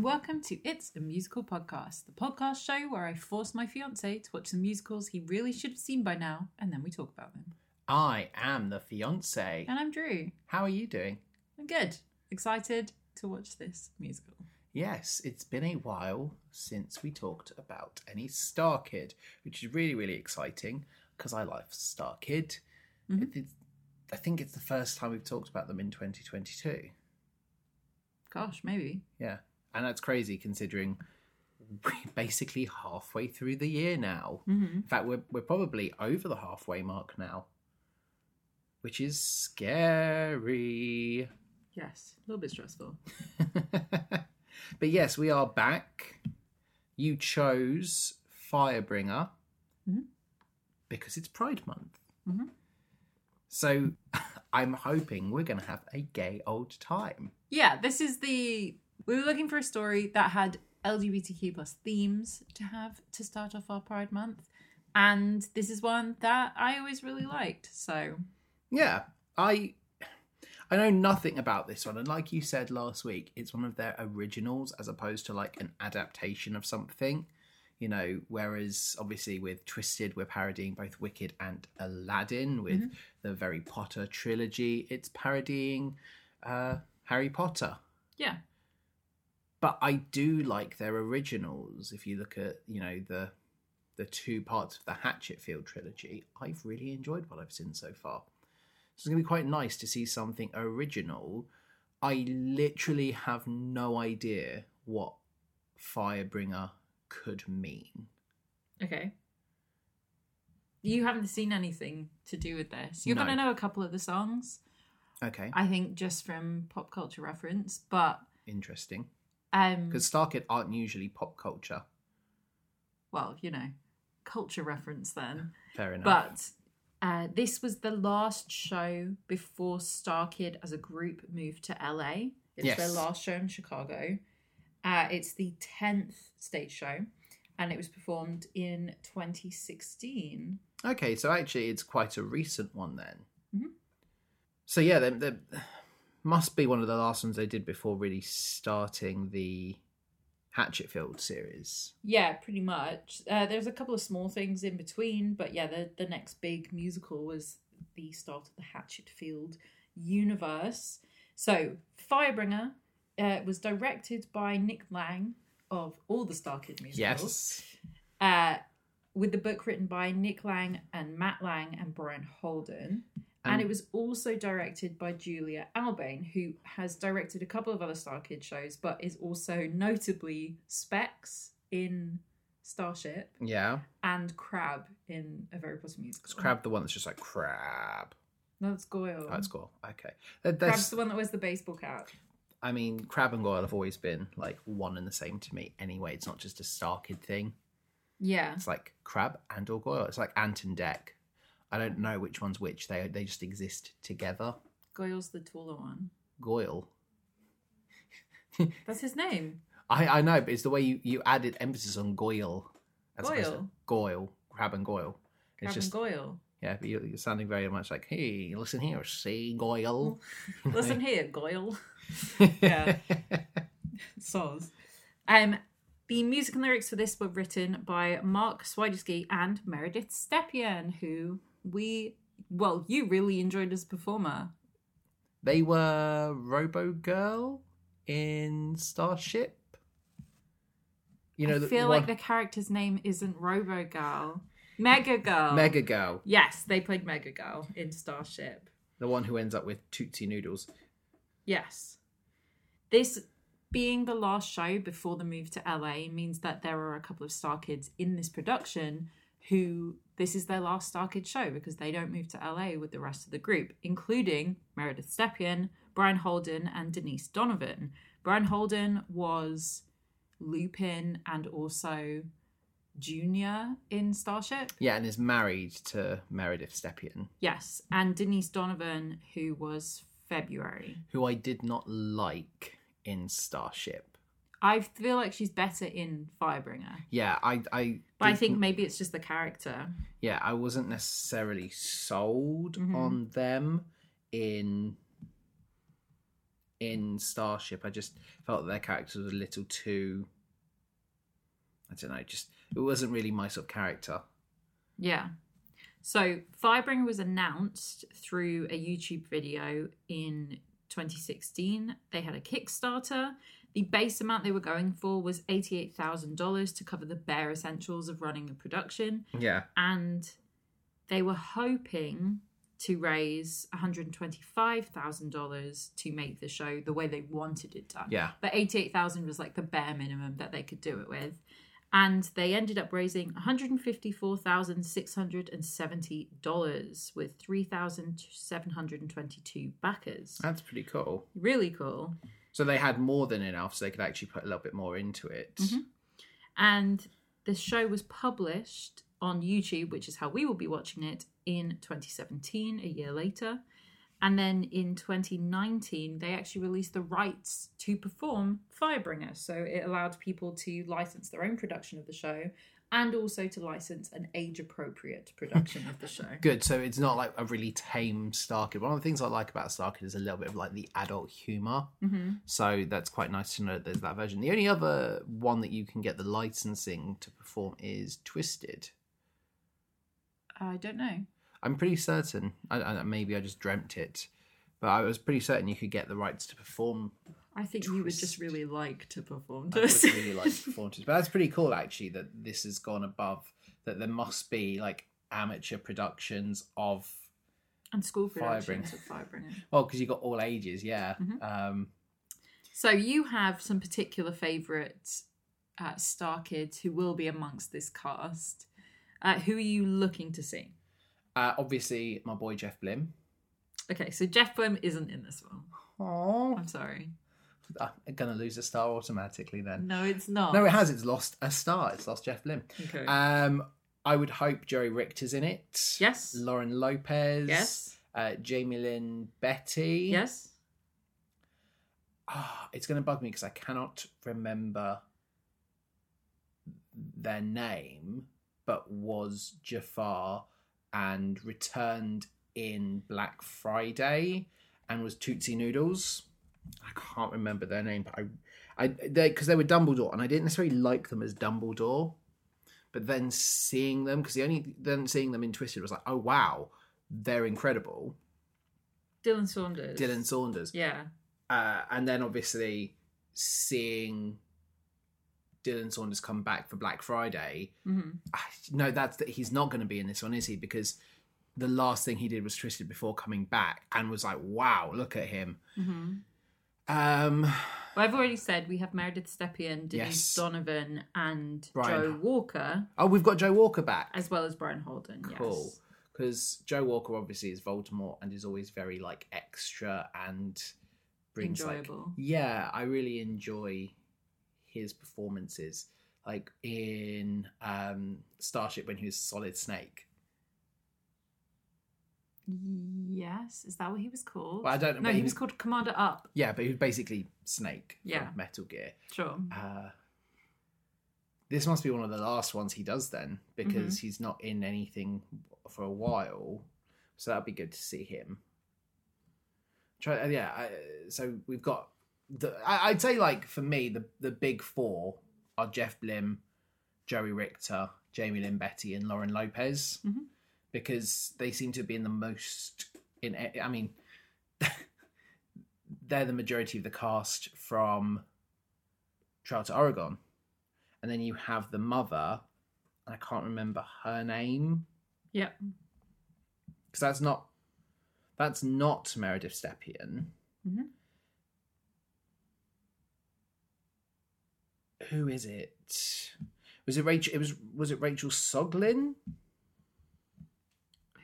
And welcome to It's a Musical Podcast, the podcast show where I force my fiance to watch the musicals he really should have seen by now, and then we talk about them. I am the fiance. And I'm Drew. How are you doing? I'm good. Excited to watch this musical. Yes, it's been a while since we talked about any Star Kid, which is really, really exciting because I love Star Kid. Mhm. It's- I think it's the first time we've talked about them in 2022. Gosh, maybe. Yeah, and that's crazy considering we're basically halfway through the year now. Mm-hmm. In fact, we're we're probably over the halfway mark now, which is scary. Yes, a little bit stressful. but yes, we are back. You chose Firebringer Mhm. because it's Pride Month. Mhm. So I'm hoping we're going to have a gay old time. Yeah, this is the. We were looking for a story that had LGBTQ plus themes to have to start off our Pride Month. And this is one that I always really liked. So, Yeah, I I know nothing about this one, and like you said last week, it's one of their originals as opposed to like an adaptation of something. You know, whereas obviously with Twisted, we're parodying both Wicked and Aladdin. With the Harry Potter trilogy, it's parodying uh, Harry Potter. yeah. But I do like their originals. If you look at you know the the two parts of the Hatchetfield trilogy, I've really enjoyed what I've seen so far. So it's going to be quite nice to see something original. I literally have no idea what Firebringer could mean. Okay. You haven't seen anything to do with this. You're No. going to know a couple of the songs, Okay, I think, just from pop culture reference. But, interesting. Um, Because Starkid aren't usually pop culture. well, you know, culture reference then. Fair enough. But uh, this was the last show before Starkid as a group moved to LA. It's Yes. their last show in Chicago. Uh, it's the 10th stage show, and it was performed in 2016. Okay, so actually, it's quite a recent one then. Mhm. So yeah, there, there must be one of the last ones they did before really starting the Hatchetfield series. Yeah, pretty much. Uh, there's a couple of small things in between, but yeah, the, the next big musical was the start of the Hatchetfield universe. So, Firebringer uh, was directed by Nick Lang of all the Star Kid musicals. Yes. Uh, with the book written by Nick Lang and Matt Lang and Brian Holden. And, And- it was also directed by Julia Albain, who has directed a couple of other Star Kid shows, but is also notably Specs in Starship Yeah. and Crabbe in A Very Potter Musical. Is Crabbe the one that's just like crab? No, that's Goyle. Oh, that's cool. Okay. That- Crabbe's That's, the one that wears the baseball cap. I mean, Crabbe and Goyle have always been like one and the same to me anyway. It's not just a Starkid thing. Yeah. It's like Crabbe and or Goyle. It's like Ant and Dec. I don't know which one's which. They they just exist together. Goyle's the taller one. Goyle. That's his name. I, I know, but it's the way you, you added emphasis on Goyle. as opposed to Goyle? Goyle. Crabbe and Goyle. It's Crabbe just, and Goyle. yeah, but you're, you're sounding very much like, hey, listen here, see Goyle. Listen here, Goyle. Yeah. Soz. Um, the music and lyrics for this were written by Mark Swiderski and Meredith Stepien, who we, well, you really enjoyed as a performer. They were Robo Girl in Starship. You know, I feel one- like the character's name isn't Robo Girl. Mega Girl. Mega Girl, Yes, they played Mega Girl in Starship. the one who ends up with Tootsie Noodles. Yes. This being the last show before the move to LA means that there are a couple of Star Kids in this production who this is their last Star Kid show because they don't move to LA with the rest of the group, including Meredith Stepien, Brian Holden, and Denise Donovan. Brian Holden was Lupin and also Junior in Starship. Yeah, and is married to Meredith Stepien, Yes, and Denise Donovan, who was February. who I did not like in Starship. I feel like she's better in Firebringer. Yeah, I, I, But I think maybe it's just the character. yeah, I wasn't necessarily sold Mhm. on them in in Starship. I just felt that their characters were a little too. I don't know. Just it wasn't really my sort of character. Yeah. So Firebringer was announced through a YouTube video in 2016. They had a Kickstarter. The base amount they were going for was $88,000 to cover the bare essentials of running a production. Yeah. And they were hoping to raise $125,000 to make the show the way they wanted it done. Yeah. But 88,000 was like the bare minimum that they could do it with. And they ended up raising $154,670 with 3,722 backers. That's pretty cool. Really cool. So they had more than enough, so they could actually put a little bit more into it. Mhm. And the show was published on YouTube, which is how we will be watching it, in 2017, a year later. And then in 2019, they actually released the rights to perform Firebringer. So it allowed people to license their own production of the show and also to license an age appropriate production of the show. Good. So it's not like a really tame Starkid. One of the things I like about Starkid is a little bit of like the adult humor. hmm So that's quite nice to know that there's that version. The only other one that you can get the licensing to perform is Twisted. I don't know. I'm pretty certain. I, I, maybe I just dreamt it, but I was pretty certain you could get the rights to perform. I think you would just really like to perform I would really like to perform Twisted, but that's pretty cool actually that this has gone above. That there must be like amateur productions of and school productions Firebringer. of Firebringer. well, because you've got all ages, yeah. Mhm. Um, So you have some particular favourite uh, star kids who will be amongst this cast. Uh, who are you looking to see? uh, obviously, my boy Jeff Blim. Okay, so Jeff Blim isn't in this one. Oh, I'm sorry. I'm gonna lose a star automatically then. No, it's not. No, it has. It's lost a star. It's lost Jeff Blim. Okay. Um, I would hope Joey Richter's in it. yes. Lauren Lopez. Yes. Uh, Jaime Lyn Beatty. Yes. Ah, it's going to bug me because I cannot remember their name, but was Jafar and returned in Black Friday and was Tootsie Noodles. I can't remember their name, but I, I, they because they were Dumbledore, and I didn't necessarily like them as Dumbledore. But then seeing them, because the only then seeing them in Twisted was like, oh wow, they're incredible. Dylan Saunders. Dylan Saunders, Yeah. uh, and then obviously seeing Dylan Saunders come back for Black Friday. hmm I, no, that's that he's not going to be in this one, is he? Because the last thing he did was Twisted before coming back, and was like, wow, look at him. hmm Um, Well, I've already said we have Meredith Stepien, Denise Yes. Donovan, and Brian. Joe Walker, oh, we've got Joe Walker back. as well as Brian Holden. Cool. Yes. Because Joe Walker obviously is Voldemort and is always very like extra and brings like Enjoyable. yeah, I really enjoy his performances. Like in um Starship when he was Solid Snake. Yes. Is that what he was called? Well, I don't know. no, he was called Commander Up. Yeah, but he was basically Snake Yeah. from Metal Gear. Sure. Uh, this must be one of the last ones he does then, because Mm-hmm. he's not in anything for a while. So that'd be good to see him. Try, uh, yeah. I, so we've got the. I, I'd say like for me, the the big four are Jeff Blim, Joey Richter, Jaime Lyn Beatty, and Lauren Lopez, Mhm. Because they seem to be in the most. In I mean, they're the majority of the cast from Trail to Oregon. And then you have the mother, and I can't remember her name Yeah. because that's not that's not Meredith Stepien. Mhm. Who is it? Was it Rachel? It was was it Rachel Soglin,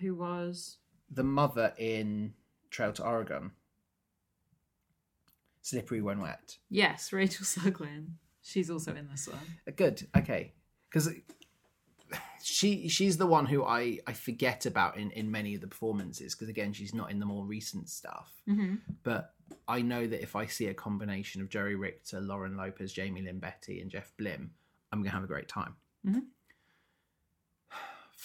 Who was? the mother in Trail to Oregon? Slippery when wet. Yes, Rachel Soglin. She's also in this one. Good. Okay. Because she she's the one who I I forget about in in many of the performances because again she's not in the more recent stuff. Mm-hmm. But I know that if I see a combination of Joey Richter, Lauren Lopez, Jaime Lyn Beatty, and Jeff Blim, I'm gonna have a great time. Mhm.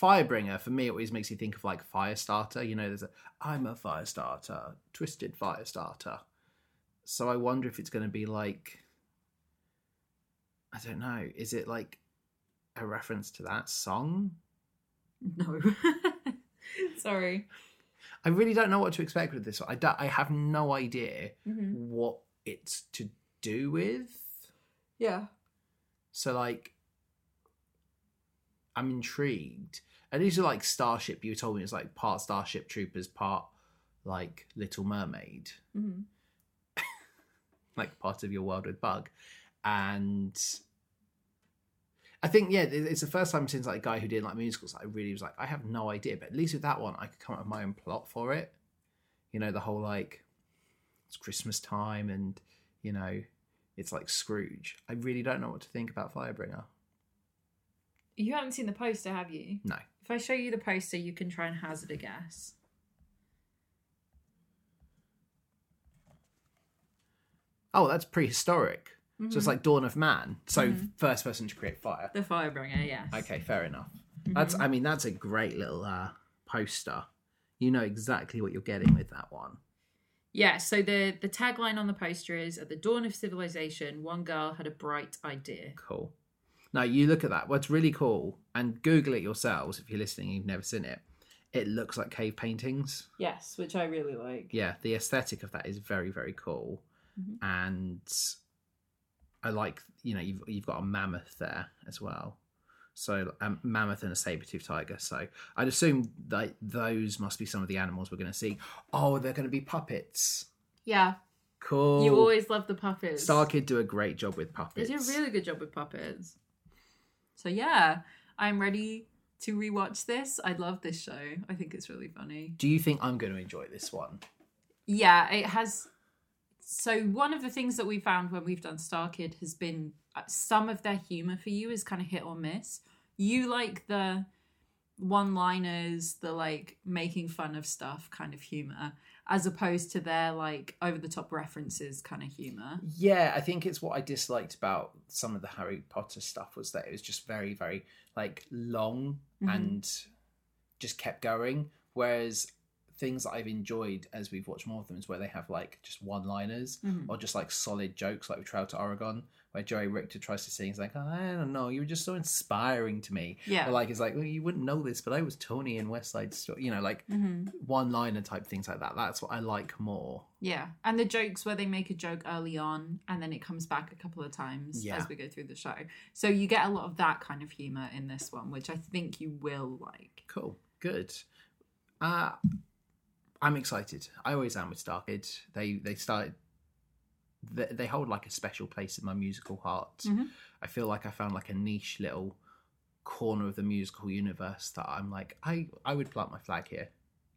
Firebringer for me always makes you think of like Firestarter. You know, there's a I'm a Firestarter, twisted Firestarter. So I wonder if it's going to be like, I don't know. Is it like a reference to that song? No. Sorry. I really don't know what to expect with this. one. I, don't- I have no idea Mm-hmm. what it's to do with. Yeah. So like, I'm intrigued. And these are like Starship. You told me it's like part Starship Troopers, part like Little Mermaid, Mm-hmm. like part of your world with Bug, and I think yeah, it's the first time since like a guy who didn't like musicals. I really was like, I have no idea, but at least with that one, I could come up with my own plot for it. You know, the whole like it's Christmas time, and you know, it's like Scrooge. I really don't know what to think about Firebringer. You haven't seen the poster, have you? No. If I show you the poster, you can try and hazard a guess. Oh, that's prehistoric. So Mm-hmm. it's like Dawn of Man. So first person to create fire. The Firebringer, yes. Okay, fair enough. That's I mean that's a great little uh, poster. You know exactly what you're getting with that one. Yeah, so the the tagline on the poster is at the dawn of civilization, one girl had a bright idea. Cool. Now you look at that. What's really cool, and Google it yourselves if you're listening. and You've never seen it. It looks like cave paintings. Yes, which I really like. Yeah, the aesthetic of that is very very cool, mm-hmm. and I like you know you've you've got a mammoth there as well. So a mammoth and a saber-toothed tiger. So I'd assume that those must be some of the animals we're going to see. Oh, they're going to be puppets. Yeah, Cool. you always love the puppets. Star Kid do a great job with puppets. They do a really good job with puppets. So yeah, I'm ready to rewatch this. I love this show. I think it's really funny. Do you think I'm going to enjoy this one? Yeah, it has. So one of the things that we found when we've done Star Kid has been uh, some of their humor for you is kind of hit or miss. You like the one-liners, the like making fun of stuff kind of humor, as opposed to their like over-the-top references kind of humor. Yeah, I think it's what I disliked about some of the Harry Potter stuff was that it was just very, very like long Mhm. and just kept going. Whereas things that I've enjoyed as we've watched more of them is where they have like just one liners Mhm. or just like solid jokes like with Trail to Oregon, where Joey Richter tries to sing, he's like, I don't know, you were just so inspiring to me. Yeah. Or like it's like, well, you wouldn't know this, but I was Tony in West Side Story. You know, like hmm one liner type things like that. That's what I like more. Yeah, and the jokes where they make a joke early on and then it comes back a couple of times Yeah. as we go through the show. So you get a lot of that kind of humor in this one, which I think you will like. Cool. Good. Uh I'm excited. I always am with Star Kid. They they started they, they hold like a special place in my musical heart. Mhm. I feel like I found like a niche little corner of the musical universe that I'm like I I would plant my flag here.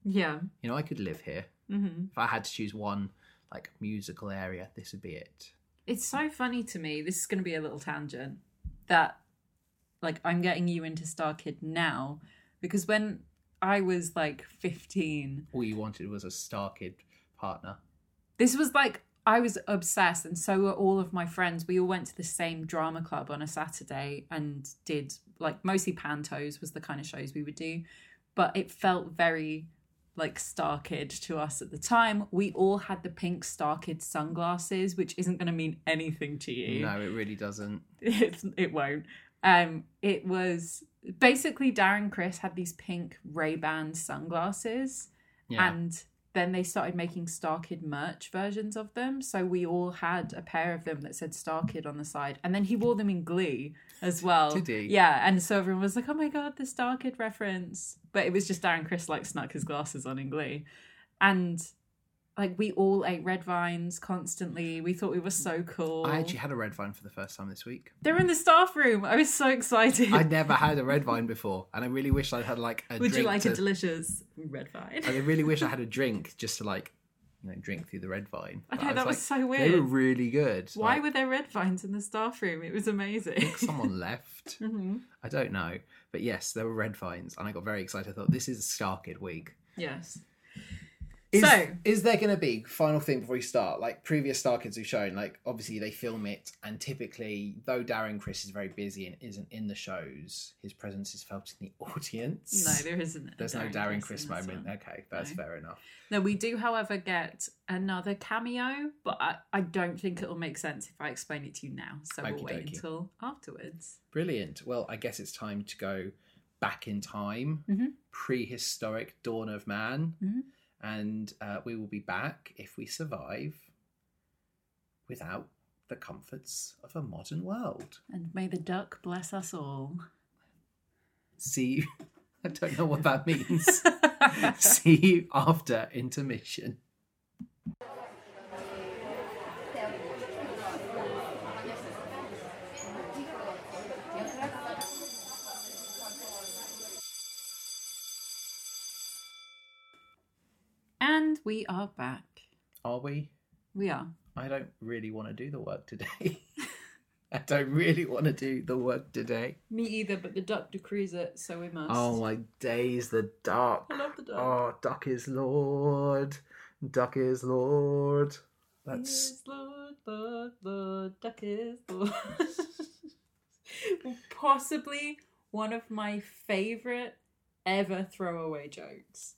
Yeah. You know, I could live here. hmm If I had to choose one like musical area, this would be it. It's so funny to me. This is going to be a little tangent that, like, I'm getting you into Star Kid now because when I was like 15, All you wanted was a Star Kid partner. this was like I was obsessed, and so were all of my friends. We all went to the same drama club on a Saturday and did like mostly pantos was the kind of shows we would do, but it felt very like Star Kid to us at the time. We all had the pink Star Kid sunglasses, which isn't going to mean anything to you No, it really doesn't. it, it won't. Um, it was basically Darren Criss had these pink Ray Ban sunglasses, Yeah. and then they started making Star Kid merch versions of them. So we all had a pair of them that said Star Kid on the side, and then he wore them in Glee as well. Did he? Yeah, and so everyone was like, "Oh my god, the Star Kid reference!" But it was just Darren Criss like snuck his glasses on in Glee, and like we all ate red vines constantly. We thought we were so cool. I actually had a red vine for the first time this week. They're in the staff room. I was so excited. I'd never had a red vine before, and I really wish I had like a Would you like to, a delicious red vine? I really wish I had a drink just to like, you know, drink through the red vine. I But know that was so weird. They were really good. Why Like, were there red vines in the staff room? It was amazing. someone left? hmm I don't know, but yes, there were red vines, and I got very excited. I thought this is Star Kid week. Yes. Is, So- is there going to be final thing before we start? Like previous Star Kids have shown, like obviously they film it, and typically, though Darren Criss is very busy and isn't in the shows, his presence is felt in the audience. No, there isn't. There's no Darren Criss this moment. Okay, that's No. fair enough. No, we do, however, get another cameo, but I, I don't think it'll make sense if I explain it to you now. So we'll wait Okey-dokey. until afterwards. Brilliant. Well, I guess it's time to go back in time, Mhm. prehistoric dawn of man, Mhm. And uh, we will be back if we survive without the comforts of a modern world. And may the duck bless us all. See you. I don't know what that means. See you after intermission. and we are back. Are we? We are. I don't really want to do the work today. I don't really want to do the work today. Me either, but the duck decrees it, so we must. Oh my days, the duck. I love the duck. Oh, duck is Lord. Duck is Lord. That's Is Lord, Lord, Lord, duck is Lord. Possibly one of my favorite ever throwaway jokes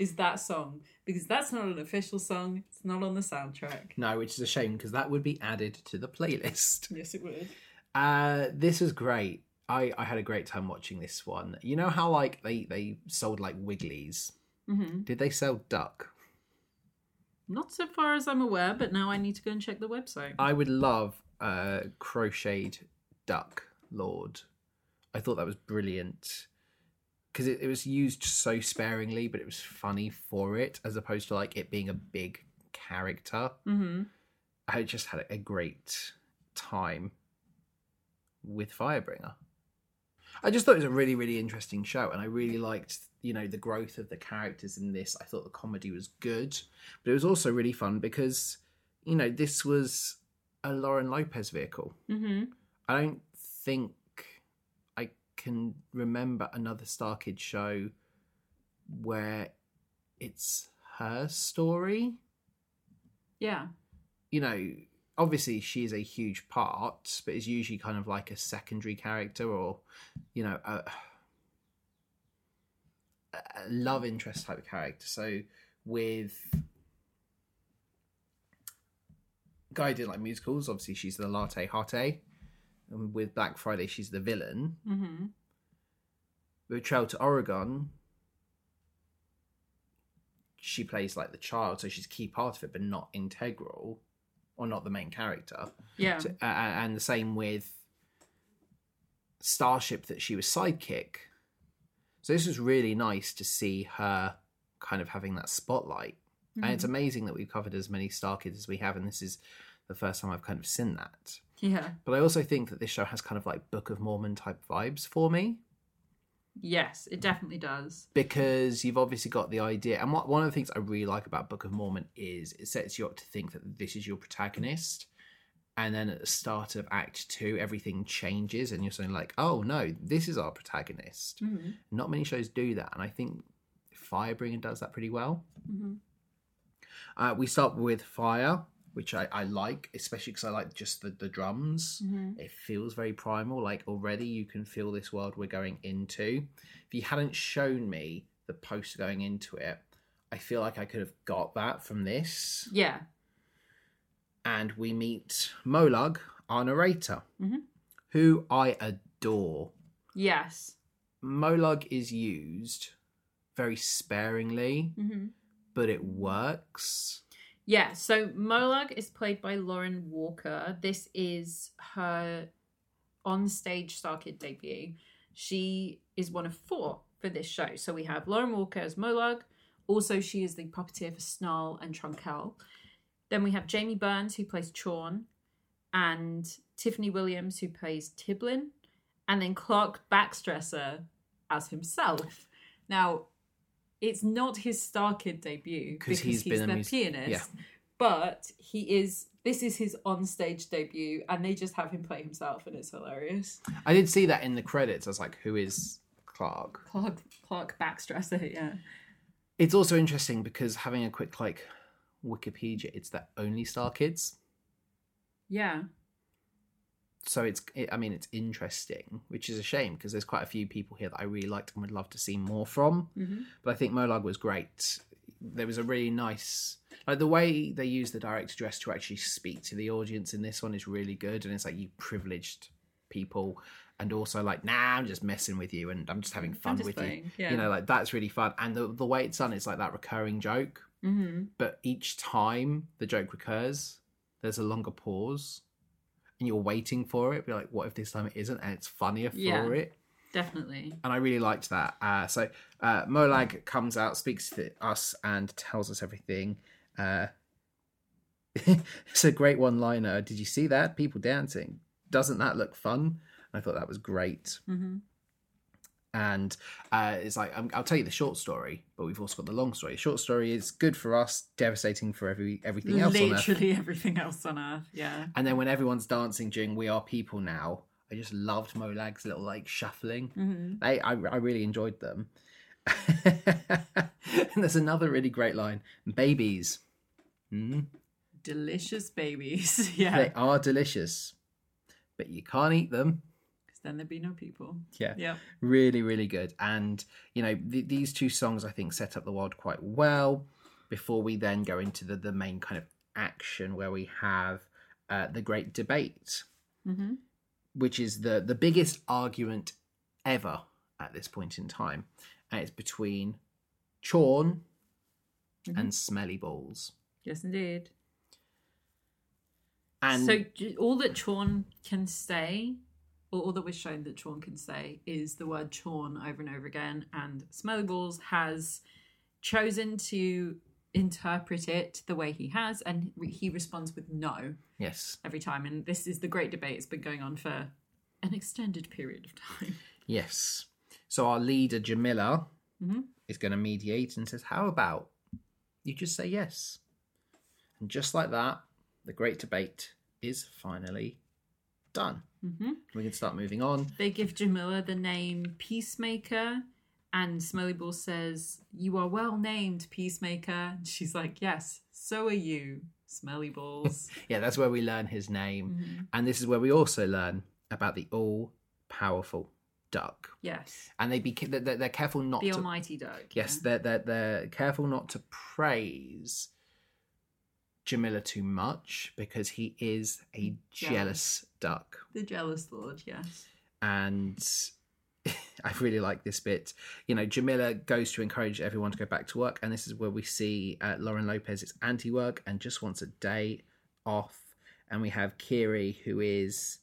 is that song because that's not an official song. It's not on the soundtrack. no, which is a shame because that would be added to the playlist. Yes, it would. Uh, this was great. I, I had a great time watching this one. You know how like they they sold like Wigglies? hmm Did they sell duck? Not so far as I'm aware, but now I need to go and check the website. I would love a crocheted duck lord. I thought that was brilliant because it, it was used so sparingly, but it was funny for it as opposed to like it being a big character. hmm I just had a great time with Firebringer. I just thought it was a really, really interesting show, and I really liked, you know, the growth of the characters in this. I thought the comedy was good, but it was also really fun because, you know, this was a Lauren Lopez vehicle. hmm I don't think can remember another Star Kid show where it's her story Yeah. you know, obviously she is a huge part, but is usually kind of like a secondary character or, you know, a, a love interest type of character. So with Guy did like musicals, obviously she's the latte hotte. And with Black Friday, she's the villain. hmm With Trail to Oregon, she plays like the child, so she's a key part of it, but not integral, or not the main character. Yeah. So- uh, and the same with Starship, that she was sidekick. So this was really nice to see her kind of having that spotlight. And it's amazing that we've covered as many Star Kids as we have, and this is the first time I've kind of seen that. Yeah. But I also think that this show has kind of like Book of Mormon type vibes for me. Yes, it definitely does. because you've obviously got the idea and what, one of the things i really like about book of mormon is it sets you up to think that this is your protagonist and then at the start of act two everything changes and you're saying like oh no this is our protagonist Mhm. not many shows do that and i think firebringer does that pretty well Mhm. uh, we start with fire which I, I like, especially because I like just the, the drums. Mhm. It feels very primal. Like already you can feel this world we're going into. If you hadn't shown me the post going into it, I feel like I could have got that from this. Yeah. And we meet Molag, our narrator, Mhm. who I adore. Yes. Molag is used very sparingly, hmm but it works. Yeah, so Molag is played by Lauren Walker. This is her on stage Star Kid debut. She is one of four for this show. So we have Lauren Walker as Molag. Also, she is the puppeteer for Snarl and Trunkel. Then we have Jamie Burns, who plays Chorn, and Tiffany Williams, who plays Tiblin, and then Clark Baxtresser as himself. Now, it's not his Star Kid debut 'Cause because he's he's, been a the mus- pianist, yeah. but he is. This is his on-stage debut, and they just have him play himself, and it's hilarious. I did see that in the credits. I was like, who is Clark? Clark Clark Baxtresser, yeah. It's also interesting because having a quick like Wikipedia, it's the only Star Kids. Yeah. So it's, it, I mean, it's interesting, which is a shame because there's quite a few people here that I really liked and would love to see more from. Mm-hmm. But I think Molag was great. There was a really nice, like the way they use the direct address to actually speak to the audience in this one is really good, and it's like you privileged people, and also like, nah, I'm just messing with you, and I'm just having fun just with you. yeah. You know, like that's really fun, and the the way it's done is like that recurring joke, Mm-hmm. but each time the joke recurs, there's a longer pause, and you're waiting for it. Be like, what if this time it isn't, and it's funnier for Yeah. it Definitely. and I really liked that. Uh, so uh, Molag comes out, speaks to us, and tells us everything. Uh, it's a great one-liner. Did you see that? People dancing. Doesn't that look fun? I thought that was great. Mm-hmm. And uh, it's like um, I'll tell you the short story, but we've also got the long story. Short story is good for us, devastating for every everything else on Earth. Literally everything else on Earth. Yeah. And then when everyone's dancing during "We Are People Now," I just loved Molag's little like shuffling. Mm-hmm. I, I I really enjoyed them. and there's another really great line: "Babies, mm, Delicious babies. yeah. they are delicious, but you can't eat them." Then there'd be no people. Yeah, Yeah. really, really good. And you know, th- these two songs I think set up the world quite well. Before we then go into the the main kind of action, where we have uh, the great debate, Mm-hmm. which is the the biggest argument ever at this point in time, and it's between Chorn Mhm. and Smelly Balls. Yes, indeed. And so all that Chorn can say, all that was shown that Chorn can say, is the word Chorn over and over again. And Balls has chosen to interpret it the way he has, and he responds with no yes, every time. And this is the great debate. It's been going on for an extended period of time. yes. So our leader Jamila Mhm. is going to mediate and says, "How about you just say yes?" And just like that, the great debate is finally done. Hmm We can start moving on. They give Jamila the name Peacemaker, and Smelly Ball says, You are well named, Peacemaker. And she's like, Yes, so are you, Smelly Balls. Yeah, that's where we learn his name, Mhm. and this is where we also learn about the all-powerful duck. Yes, And they be they're, they're careful not the to Almighty Duck. Yes, yeah. they're, they're, they're careful not to praise Jamila too much because he is a Jealous. jealous duck. the Jealous Lord, yes. And I really like this bit. You know, Jamila goes to encourage everyone to go back to work. And this is where we see uh, Lauren Lopez is anti work and just wants a day off. And we have Kiri, who is.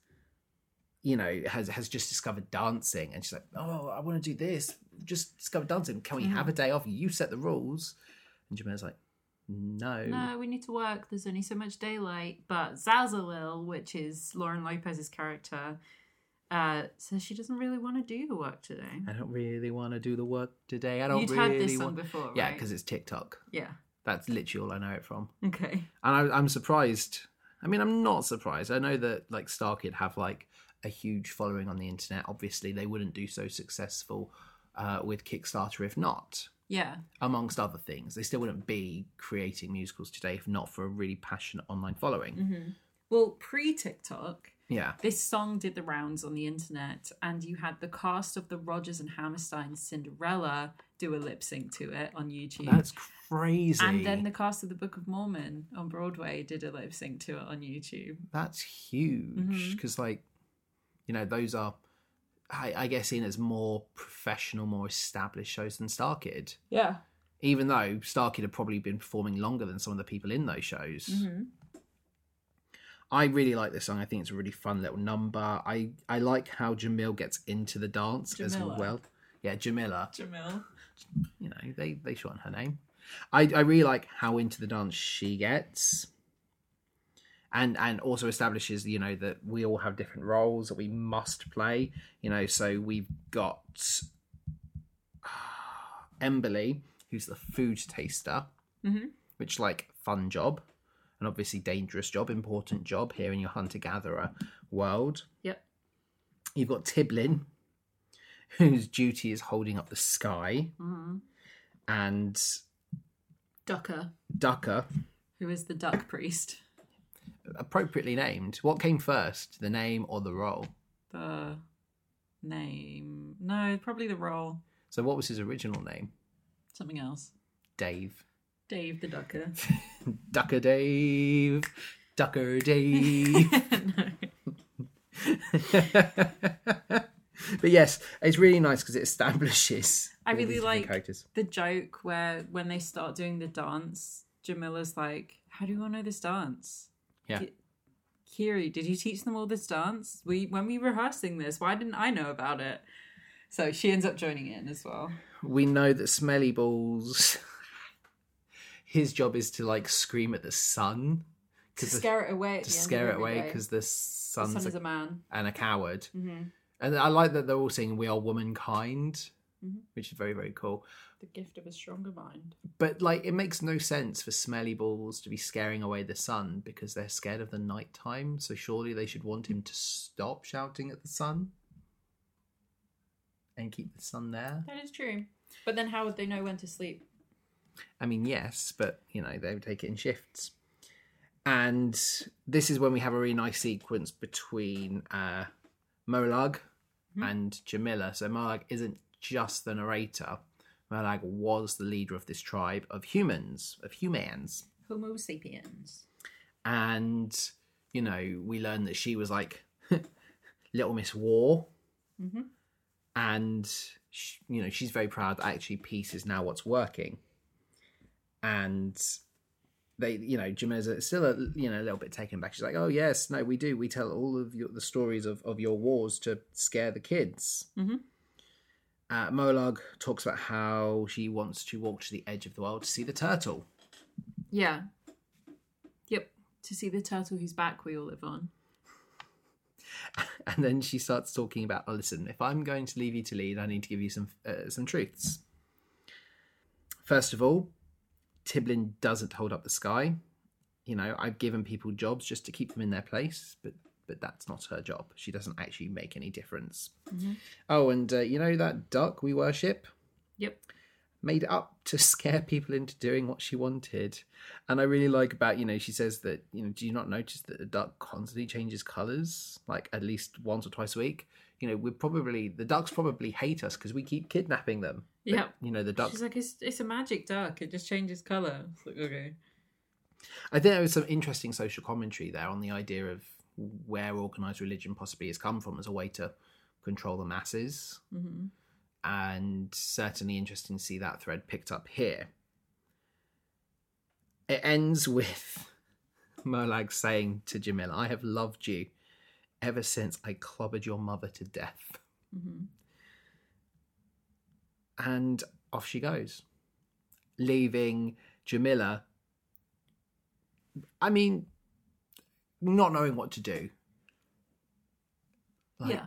You know, has has just discovered dancing, and she's like, "Oh, I want to do this. Just discovered dancing. Can we have a day off? You set the rules." And Jamila's like, "No, No, we need to work. There's only so much daylight. But Zazalil, which is Lauren Lopez's character, uh, says she doesn't really want to do the work today. I don't really want to do the work today. I don't You'd really heard this song want." before, right? Yeah, because it's TikTok. Yeah. That's literally all I know it from. Okay. and I, I'm surprised. I mean, I'm not surprised. I know that like Starkid have like a huge following on the internet. Obviously, they wouldn't do so successful uh, with Kickstarter if not, Yeah. amongst other things. They still wouldn't be creating musicals today if not for a really passionate online following. hmm Well, pre TikTok, Yeah, this song did the rounds on the internet, and you had the cast of the Rodgers and Hammerstein Cinderella do a lip sync to it on YouTube. that's crazy. and then the cast of the Book of Mormon on Broadway did a lip sync to it on YouTube. that's huge because, like, you know, those are. I, I guess seen as more professional, more established shows than Starkid. Yeah. even though Starkid had probably been performing longer than some of the people in those shows. hmm I really like this song. I think it's a really fun little number. I, I like how Jamil gets into the dance as well. Yeah, Jamila. Jamil. You know, they, they shorten her name. I, I really like how into the dance she gets. And and also establishes, you know, that we all have different roles that we must play. You know, so we've got Emberly, who's the food taster, Mhm. which like fun job, and obviously dangerous job, important job here in your hunter gatherer world. Yep. You've got Tiblin, whose duty is holding up the sky, hmm and Ducker, Ducker, who is the duck priest. Appropriately named. What came first, the name or the role? The name. No, probably the role. So, what was his original name? Something else. Dave. Dave the Ducker. Ducker Dave. Ducker Dave. but yes, it's really nice because it establishes. I really like characters. the joke where when they start doing the dance, Jamila's like, "How do you all know this dance?" Yeah. Ki- Kiri, did you teach them all this dance? We when we were rehearsing this, why didn't I know about it? So she ends up joining in as well. We know that Smelly Balls. His job is to like scream at the sun To the- scare it away. At to the scare it away because the the sun's sun a, is a man. and a coward. hmm And I like that they're all saying we are womankind, Mhm. which is very very cool. The gift of a stronger mind. But like, it makes no sense for Smelly Balls to be scaring away the sun because they're scared of the nighttime. So surely they should want him to stop shouting at the sun and keep the sun there. That is true. But then how would they know when to sleep? I mean, yes, but you know they would take it in shifts. And this is when we have a really nice sequence between uh, Molag Mhm. and Jamila. So Molag isn't just the narrator. Molag was the leader of this tribe of humans, of humans. Homo sapiens. and you know we learned that she was like little miss war hmm and sh you know she's very proud that actually peace is now what's working and they you know Jameza is still a you know a little bit taken back she's like oh yes no we do we tell all of your, the stories of, of your wars to scare the kids Mhm. Uh, Molag talks about how she wants to walk to the edge of the world to see the turtle Yeah. Yep. To see the turtle whose back we all live on. and then she starts talking about oh, listen if i'm going to leave you to lead i need to give you some uh, some truths first of all tiblin doesn't hold up the sky you know i've given people jobs just to keep them in their place but but that's not her job she doesn't actually make any difference Mhm. oh and uh, you know that duck we worship Yep. made it up to scare people into doing what she wanted. And I really like about, you know, she says that, you know, do you not notice that the duck constantly changes colours, like at least once or twice a week? You know, we probably, the ducks probably hate us because we keep kidnapping them. But, Yep. You know, the duck. She's like, it's, it's a magic duck. It just changes colour. It's like, okay. I think there was some interesting social commentary there on the idea of where organised religion possibly has come from as a way to control the masses. hmm and certainly interesting to see that thread picked up here. It ends with Molag saying to Jamila, I have loved you ever since I clobbered your mother to death. hmm And off she goes, leaving Jamila, I mean, not knowing what to do. Like, yeah.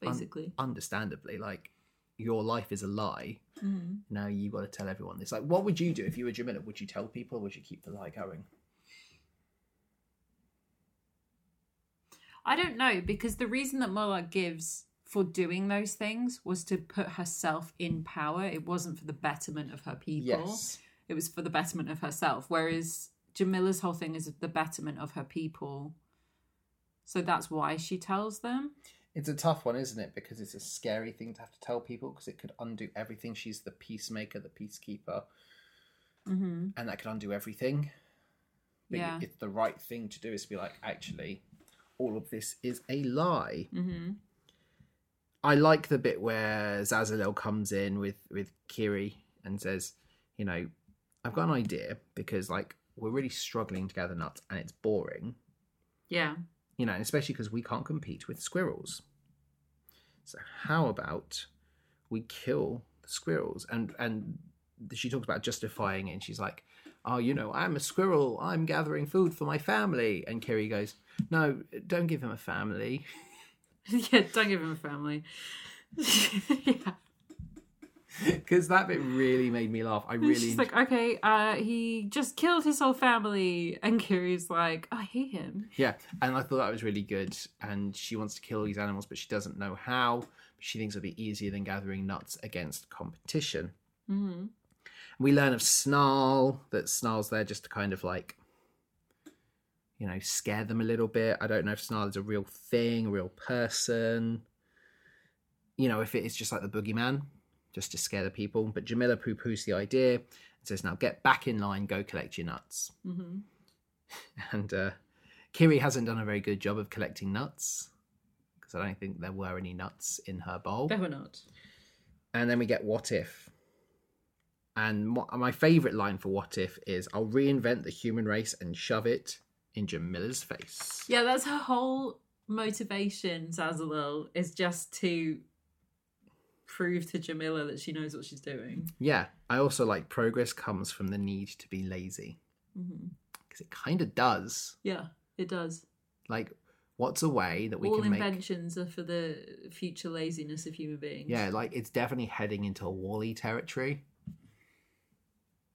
Basically. Understandably, like, your life is a lie. Mhm. now you got to tell everyone this. Like, what would you do if you were Jamila? Would you tell people? Or would you keep the lie going? I don't know because the reason that Mola gives for doing those things was to put herself in power. It wasn't for the betterment of her people. Yes. It was for the betterment of herself. Whereas Jamila's whole thing is the betterment of her people. So that's why she tells them. It's a tough one, isn't it? Because it's a scary thing to have to tell people because it could undo everything. She's the peacemaker, the peacekeeper, Mm-hmm. and that could undo everything. But Yeah. it's the right thing to do is to be like, actually, all of this is a lie. Mm-hmm. I like the bit where Zazalil comes in with with Kiri and says, you know, I've got an idea because like we're really struggling to gather nuts and it's boring. Yeah. you know, especially because we can't compete with squirrels. So how about we kill the squirrels? And and she talks about justifying it, and she's like, "Oh, you know, I'm a squirrel. I'm gathering food for my family." And Kiri goes, "No, don't give him a family." yeah, don't give him a family. yeah. Because that bit really made me laugh. I really She's like, okay, uh, he just killed his whole family. And Kiri's like, I hate him. Yeah, and I thought that was really good. And she wants to kill these animals, but she doesn't know how. She thinks it'll be easier than gathering nuts against competition. Mm-hmm. We learn of Snarl, that Snarl's there just to kind of like, you know, scare them a little bit. I don't know if Snarl is a real thing, a real person. You know, if it is just like the boogeyman, just to scare the people. But Jamila poo poos the idea and says, now get back in line, go collect your nuts. hmm And uh, Kiri hasn't done a very good job of collecting nuts because I don't think there were any nuts in her bowl. They were not. And then we get What If. And my favourite line for What If is I'll reinvent the human race and shove it in Jamila's face. Yeah, that's her whole motivation, Zazalil, is just to prove to Jamila that she knows what she's doing. Yeah, I also like progress comes from the need to be lazy mm-hmm. because it kind of does. Yeah, it does. Like, what's a way that we All can make. inventions are for the future laziness of human beings. Yeah, like it's definitely heading into a WALL-E territory.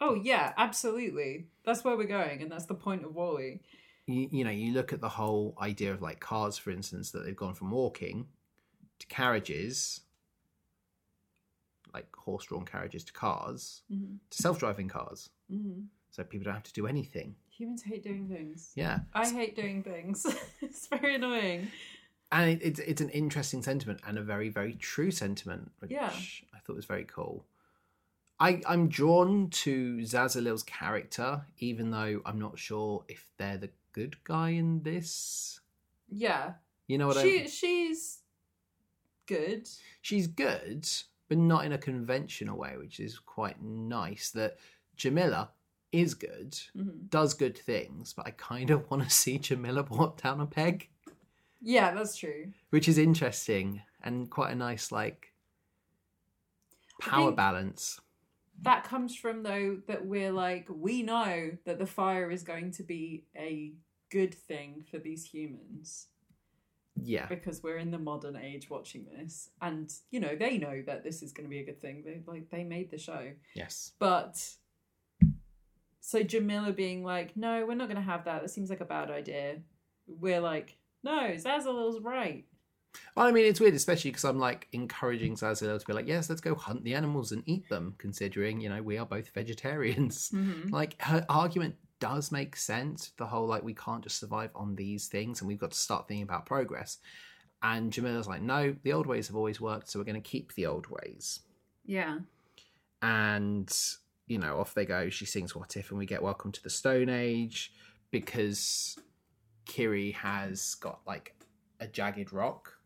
Oh yeah, absolutely. That's where we're going, and that's the point of WALL-E. you, you know you look at the whole idea of like cars for instance that they've gone from walking to carriages like horse-drawn carriages to cars Mm-hmm. to self-driving cars Mm-hmm. so people don't have to do anything Humans hate doing things. yeah I hate doing things. it's very annoying. and it, it's it's an interesting sentiment and a very very true sentiment which Yeah. i thought was very cool I, I'm drawn to Zazalil's character, even though I'm not sure if they're the good guy in this. Yeah, You know what I she she's good. she's good, but not in a conventional way, which is quite nice. That Jamila is good, hmm does good things, but I kind of want to see Jamila brought down a peg, Yeah, that's true. which is interesting and quite a nice like power balance. That comes from though that we're like we know that the fire is going to be a good thing for these humans Yeah, because we're in the modern age watching this, and you know they know that this is going to be a good thing. They like they made the show, yes, but so Jamila being like, "No, we're not going to have that. That seems like a bad idea." We're like, "No, Zazalil's right." Well, I mean, it's weird, especially because I'm like encouraging Zazalil to be like, yes, let's go hunt the animals and eat them, considering, you know, we are both vegetarians. Mm-hmm. Like, her argument does make sense. The whole, like, we can't just survive on these things and we've got to start thinking about progress. And Jamila's like, no, the old ways have always worked, so we're going to keep the old ways. Yeah. And, you know, off they go. She sings What If, and we get Welcome to the Stone Age because Kiri has got, like, a jagged rock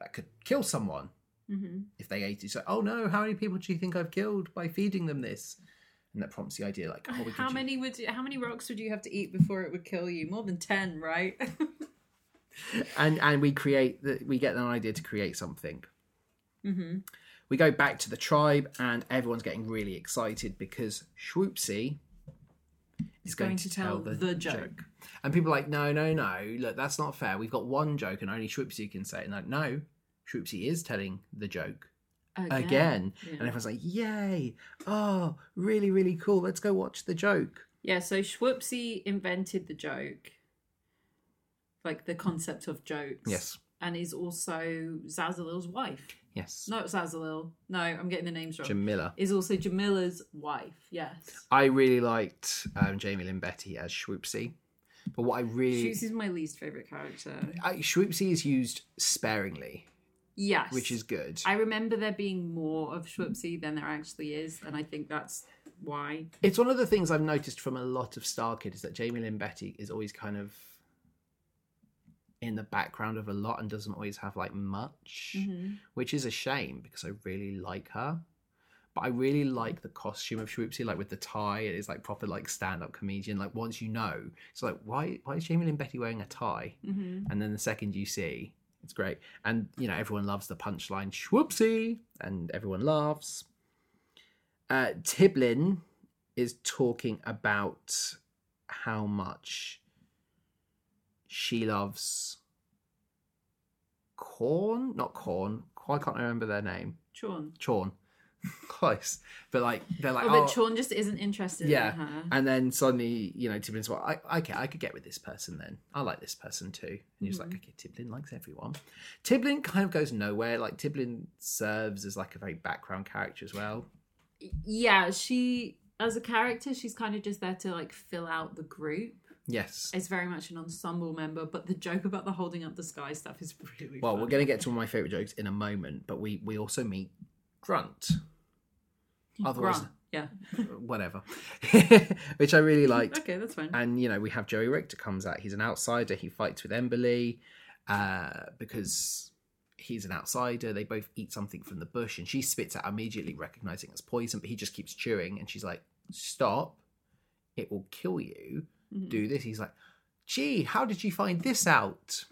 that could kill someone Mm-hmm. if they ate it. So, oh no, how many people do you think I've killed by feeding them this? And that prompts the idea, like, oh, How many would you, how many rocks would you have to eat before it would kill you? More than ten, right? and and we create the, we get an idea to create something. mm-hmm. We go back to the tribe, and everyone's getting really excited because Swoopsy is going, to, tell, the, joke. And people are like, no, no, no, look, that's not fair. We've got one joke, and only Swoopsy can say it. And like, no, Swoopsy is telling the joke again. Yeah. And everyone's like, yay! Oh, really, really cool. Let's go watch the joke. Yeah, so Schwupsy invented the joke, like the concept of jokes. Yes, And is also Zazalil's wife. yes. Not Zazalil. No, I'm getting the names wrong. Jamila. is also Jamila's wife. Yes. I really liked um, Jaime Lyn Beatty as Swoopsy, but what I really She's my least favorite character. I, Swoopsy is used sparingly, Yes. which is good. I remember there being more of Schwupsy than there actually is, and I think that's why. It's one of the things I've noticed from a lot of Star Kid is that Jaime Lyn Beatty is always kind of in the background of a lot and doesn't always have like much, Mhm. which is a shame because I really like her. But I really like the costume of Swoopsy, like with the tie. It is like proper like stand up comedian. Like once you know, it's like why why is Jaime Lyn Beatty wearing a tie? Mm-hmm. And then the second you see, it's great. And you know, everyone loves the punchline, Swoopsy, and everyone laughs. Uh, Tiblin is talking about how much she loves corn, not corn. Why can't I remember their name? Chorn. Chorn. Close, but like they're like, oh, oh, but Chorn just isn't interested yeah. in her. and then suddenly, you know, Tiblin's like, I, okay, I could get with this person then. I like this person too. And you're just like, Mhm. okay, Tiblin likes everyone. Tiblin kind of goes nowhere. Like, Tiblin serves as like a very background character as well. yeah, she as a character, she's kind of just there to like fill out the group. Yes. It's very much an ensemble member, but the joke about the holding up the sky stuff is really Well, funny. we're going to get to one of my favorite jokes in a moment, but we we also meet Grunt. Otherwise, Grant. Yeah. whatever, which I really liked. Okay, that's fine. And you know, we have Joey Richter comes out. He's an outsider. He fights with Emberly uh, because he's an outsider. They both eat something from the bush, and she spits out immediately, recognizing it's poison. But he just keeps chewing, and she's like, "Stop! It will kill you. Mhm. Do this." He's like, "Gee, how did you find this out?"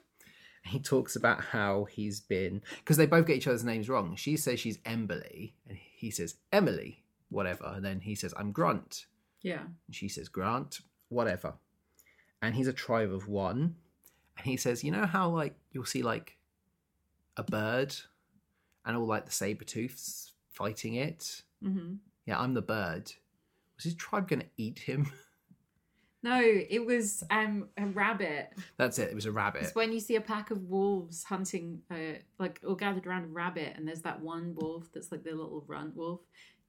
He talks about how he's been because they both get each other's names wrong. She says she's Emberly, and he says Emily, whatever. And then he says, "I'm Grunt." Yeah. And she says, Grant, whatever. And he's a tribe of one. And he says, You know how, like, you'll see, like, a bird and all, like, the saber tooths fighting it? hmm Yeah, I'm the bird. Was his tribe going to eat him? No, it was um a rabbit. That's it. It was a rabbit. It's when you see a pack of wolves hunting, uh, like all gathered around a rabbit, and there's that one wolf that's like the little runt wolf.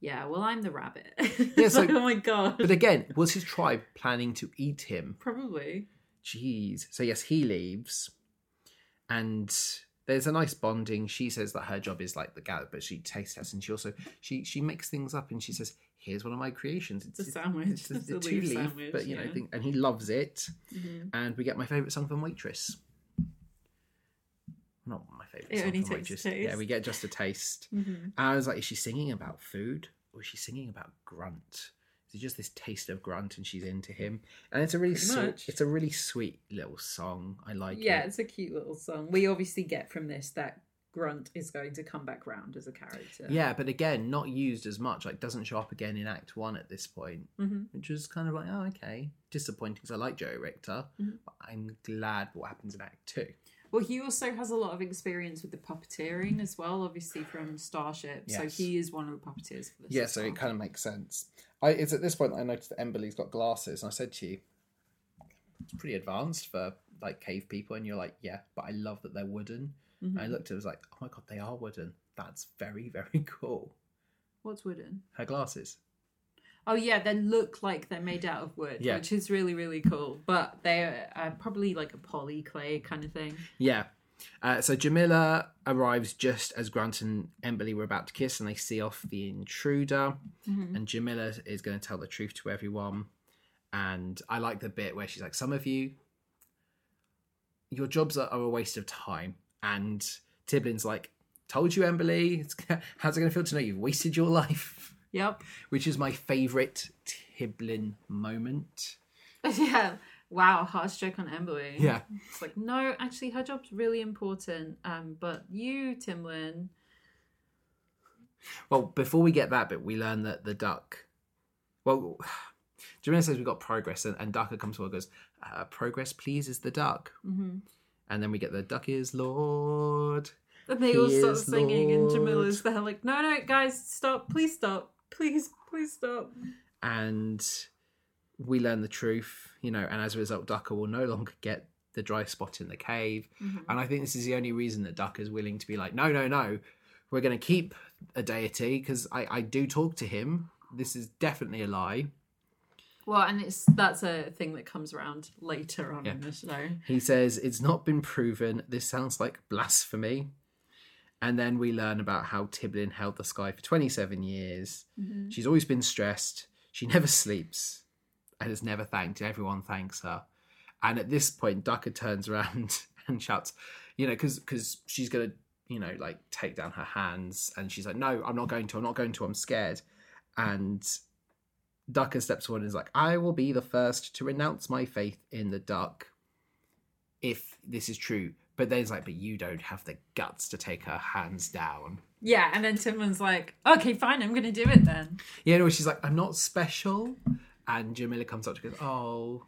Yeah, well, I'm the rabbit. Yeah, It's so- like, oh my god. But again, was his tribe planning to eat him? Probably. Jeez. So, yes, he leaves. And there's a nice bonding. She says that her job is like the gather, but she taste tests and she also she she makes things up and she says, "Here's one of my creations. It's a sandwich. It's a, It's a a two leaf sandwich, but you know, yeah. thing, and he loves it. Mhm. And we get my favorite song from Waitress. Not my favorite It song only from Waitress. Yeah, we get just a taste. Mhm. And I was like, is she singing about food or is she singing about grunt? Is it just this taste of grunt and she's into him? And it's a really sweet, it's a really sweet little song. I like it. Yeah, it. it's a cute little song. We obviously get from this that Grunt is going to come back round as a character. Yeah, but again, not used as much. Like, doesn't show up again in Act One at this point, hmm which was kind of like, oh, okay, disappointing because I like Joe Richter. Mhm. But I'm glad what happens in Act Two. Well, he also has a lot of experience with the puppeteering as well, obviously from Starship. So he is one of the puppeteers for this. Yeah, so it kind of makes sense. I it's at this point that I noticed that Emberly's got glasses, and I said to you, it's pretty advanced for like cave people, and you're like, yeah, but I love that they're wooden. Mhm. I looked at it, was like, oh my god, they are wooden. That's very very cool. What's wooden? Her glasses. Oh yeah, they look like they're made out of wood, Yeah. which is really really cool. But they're uh, probably like a poly clay kind of thing. Yeah. Uh, so Jamila arrives just as Grant and Emberly were about to kiss, and they see off the intruder. Mhm. And Jamila is going to tell the truth to everyone. And I like the bit where she's like, "Some of you, your jobs are, are a waste of time." And Tiblin's like, "Told you, Emberly. How's it going to feel to know you've wasted your life?" Yep. Which is my favourite Tiblin moment. yeah. Wow, harsh joke on Emily. Yeah. It's like, no, actually, her job's really important. Um, but you, Tiblin, Well, before we get that bit, we learn that the duck. Well, Jamila says we've got progress, and, and Ducker comes forward and goes, uh, Progress pleases the duck. mm-hmm. And then we get the duck is Lord. and they He all start singing, and Lord. Jamila's there, like, no, no, guys, stop, please stop, please, please stop. And we learn the truth, you know, and as a result, Ducker will no longer get the dry spot in the cave. Mhm. And I think this is the only reason that Ducker's willing to be like, no, no, no, we're going to keep a deity because I, I do talk to him. This is definitely a lie. Well, and it's that's a thing that comes around later on Yeah. in the show. He says, It's not been proven. This sounds like blasphemy. And then we learn about how Tiblin held the sky for 27 years. Mhm. She's always been stressed. She never sleeps and is never thanked. Everyone thanks her. And at this point, Ducker turns around and shouts, you know, because because she's going to, you know, like take down her hands. And she's like, No, I'm not going to. I'm not going to. I'm scared. And Ducker steps forward and is like, I will be the first to renounce my faith in the duck if this is true. But then it's like, but you don't have the guts to take her hands down. Yeah, and then Tiblin's like, okay, fine, I'm going to do it then. Yeah, no, she's like, I'm not special. And Jamila comes up to goes, Oh,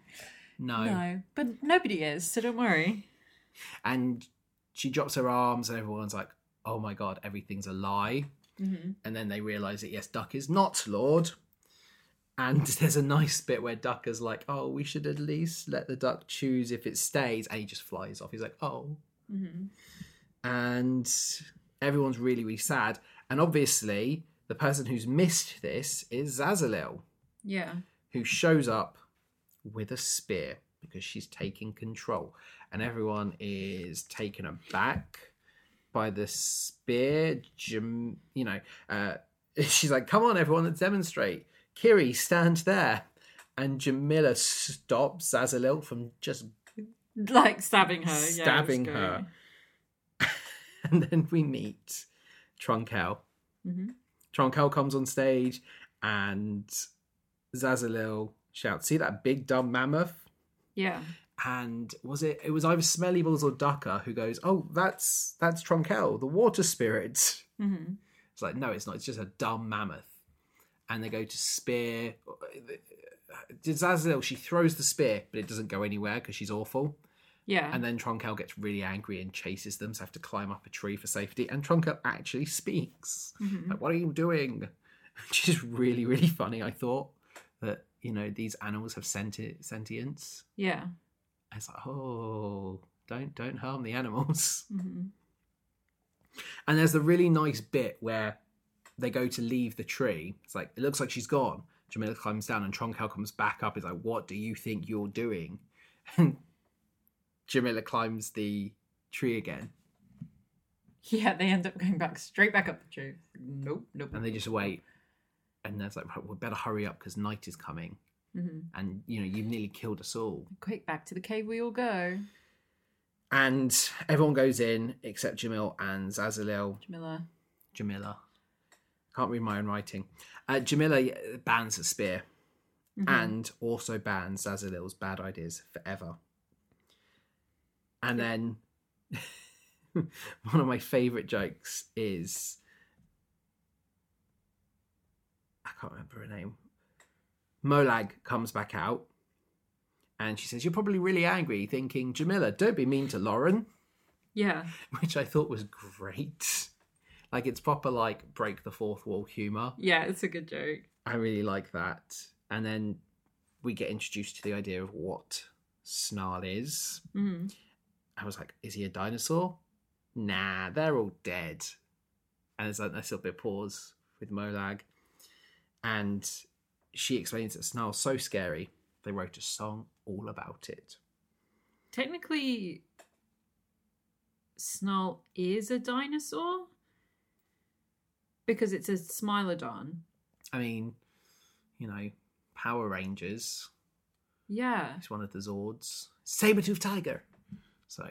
no. No, but nobody is, so don't worry. And she drops her arms, and everyone's like, Oh my god, everything's a lie. Mm-hmm. And then they realise that, yes, Duck is not Lord. And there's a nice bit where Duck is like, Oh, we should at least let the duck choose if it stays. And he just flies off. He's like, Oh. Mm-hmm. And everyone's really, really sad. And obviously, the person who's missed this is Zazalil, Yeah. who shows up with a spear because she's taking control. And everyone is taken aback by the spear. Jam, you know, uh, she's like, come on, everyone, let's demonstrate. Kiri, stand there. And Jamila stops Zazalil from just Like stabbing her. Stabbing it's her. and then we meet Trunkel. Mhm. Trunkel comes on stage and Zazalil shouts, See that big dumb mammoth? Yeah. And was it it was either Smelly Balls or Ducker who goes, Oh, that's that's Tronkel, the water spirit. hmm It's like, no, it's not, it's just a dumb mammoth. And they go to spear Zazalil, she throws the spear, but it doesn't go anywhere because she's awful. Yeah. And then Tronkel gets really angry and chases them, so have to climb up a tree for safety. And Tronkel actually speaks. Mhm. Like, what are you doing? Which is really, really funny. I thought that, you know, these animals have senti- sentience. yeah. It's like, oh, don't don't harm the animals. hmm And there's a really nice bit where they go to leave the tree. It's like it looks like she's gone. Jamila climbs down and Tronkel comes back up. He's like, "What do you think you're doing?" And Jamila climbs the tree again, Yeah, they end up going back straight back up the tree. Nope, nope. and they just wait. And there's like, "We better hurry up because night is coming." hmm And you know, you've nearly killed us all. Quick, back to the cave we all go. And everyone goes in except Jamil and Zazalil. Jamila. Jamila. Can't read my own writing. Uh, Jamila bans a spear Mhm. and also bans Zazalil's bad ideas forever. And then one of my favourite jokes is I can't remember her name. Molag comes back out and she says, You're probably really angry, thinking, Jamila, don't be mean to Lauren Yeah. which I thought was great. Like it's proper like break the fourth wall humor. Yeah, it's a good joke. I really like that. And then we get introduced to the idea of what Snarl is. hmm I was like, is he a dinosaur? Nah, they're all dead. And there's like a nice little bit of pause with Molag. And she explains that Snarl's so scary, they wrote a song all about it. Technically, Snarl is a dinosaur because it's a Smilodon. I mean, you know, Power Rangers. Yeah. It's one of the Zords. Saber-tooth tiger. So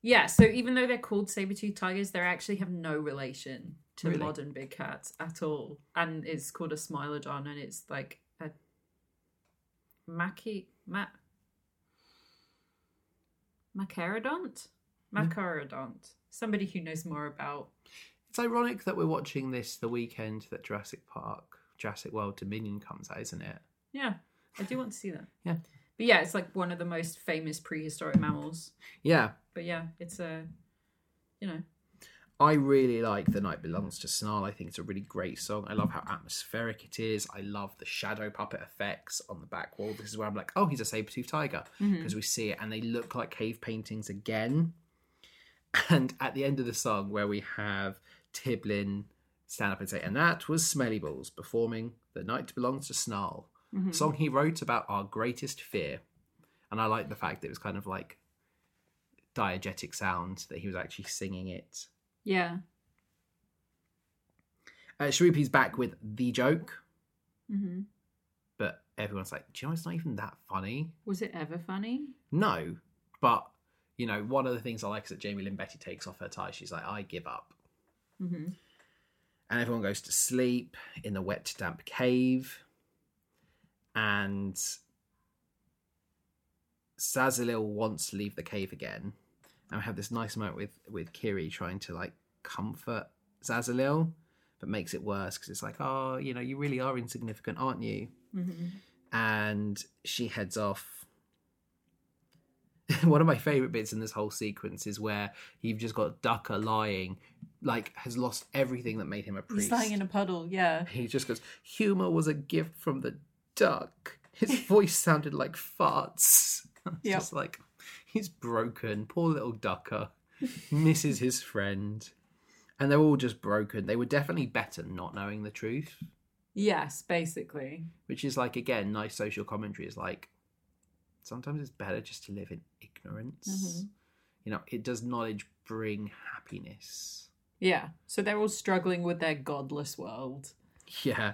Yeah, so even though they're called saber-toothed tigers, they actually have no relation to Really? modern big cats at all. And it's called a Smilodon, and it's like a Maki... Ma... Machairodont? Hmm? Machairodont. Somebody who knows more about... it's ironic that we're watching this the weekend that Jurassic Park, Jurassic World Dominion comes out, isn't it? Yeah, I do want to see that. Yeah. But yeah, it's like one of the most famous prehistoric mammals. Yeah. But yeah, it's a... You know... I really like The Night Belongs to Snarl. I think it's a really great song. I love how atmospheric it is. I love the shadow puppet effects on the back wall. This is where I'm like, oh, he's a saber-toothed tiger. Mhm. Because we see it and they look like cave paintings again. And at the end of the song, where we have Tiblin stand up and say, and that was Smelly Balls performing The Night Belongs to Snarl. Mhm. a song he wrote about our greatest fear. And I like the fact that it was kind of like diegetic sound that he was actually singing it. Yeah. Uh, Shrupi's back with the joke, hmm but everyone's like, do you know it's not even that funny? Was it ever funny? No, but you know, one of the things I like is that Jaime Lyn Beatty takes off her tie. She's like, I give up. Hmm and everyone goes to sleep in the wet, damp cave. And Zazalil wants to leave the cave again. And we have this nice moment with with Kiri trying to like comfort Zazalil, but makes it worse because it's like, oh, you know, you really are insignificant, aren't you? hmm and she heads off. One of my favorite bits in this whole sequence is where you've just got Ducker lying, like has lost everything that made him a priest. He's lying in a puddle. Yeah. He just goes, "Humor was a gift from the duck." His voice sounded like farts. Yep. Just like he's broken. Poor little Ducker misses his friend. and they're all just broken. They were definitely better not knowing the truth, Yes, basically. which is like again nice social commentary. Is like sometimes it's better just to live in ignorance. Mhm. You know, it does knowledge bring happiness. Yeah. So they're all struggling with their godless world. Yeah.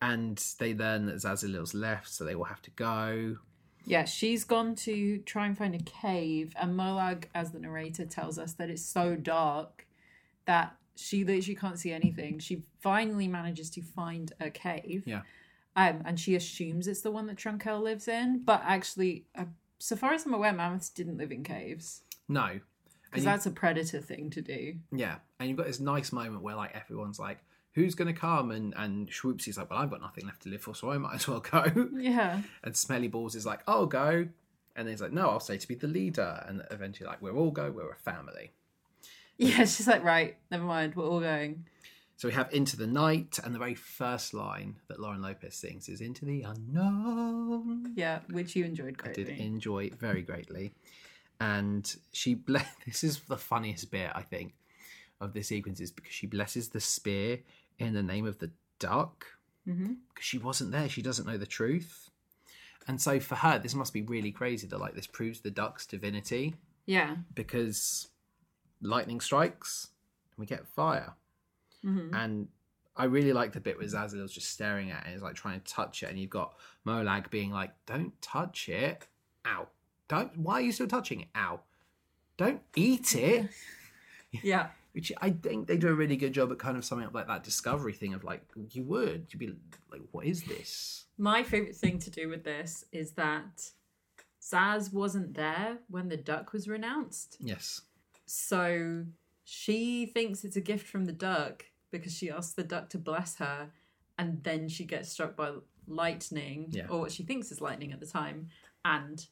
And they learn that Zazalil's left, so they will have to go. Yeah, she's gone to try and find a cave, and Molag, as the narrator, tells us that it's so dark that she literally can't see anything. She finally manages to find a cave. Yeah. Um, and she assumes it's the one that Trunkel lives in, but actually, uh, so far as I'm aware, mammoths didn't live in caves No. Because that's a predator thing to do. Yeah, and you've got this nice moment where like everyone's like, "Who's going to come?" and and Swoopsy's like, "Well, I've got nothing left to live for, so I might as well go." Yeah. and Smelly Balls is like, "I'll go," and then he's like, "No, I'll stay to be the leader." And eventually, like, we'll all go. We're a family. Yeah, she's like, right, never mind, we're all going. So we have Into the Night, and the very first line that Lauren Lopez sings is "Into the Unknown." Yeah, which you enjoyed I did enjoy very greatly. And she ble- this is the funniest bit I think of this sequence is because she blesses the spear in the name of the duck hmm because she wasn't there. She doesn't know the truth. And so for her, this must be really crazy that like this proves the duck's divinity Yeah. because lightning strikes and we get fire. hmm And I really like the bit where Zazil's just staring at it and is like trying to touch it, and you've got Molag being like, "Don't touch it, ow! Don't. Why are you still touching it, ow? Don't eat it." Yeah. Which I think they do a really good job at kind of summing up like that discovery thing of like you would you'd be like, "What is this?" My favorite thing to do with this is that Zaz wasn't there when the duck was renounced. Yes, So she thinks it's a gift from the duck because she asks the duck to bless her and then she gets struck by lightning Yeah. or what she thinks is lightning at the time and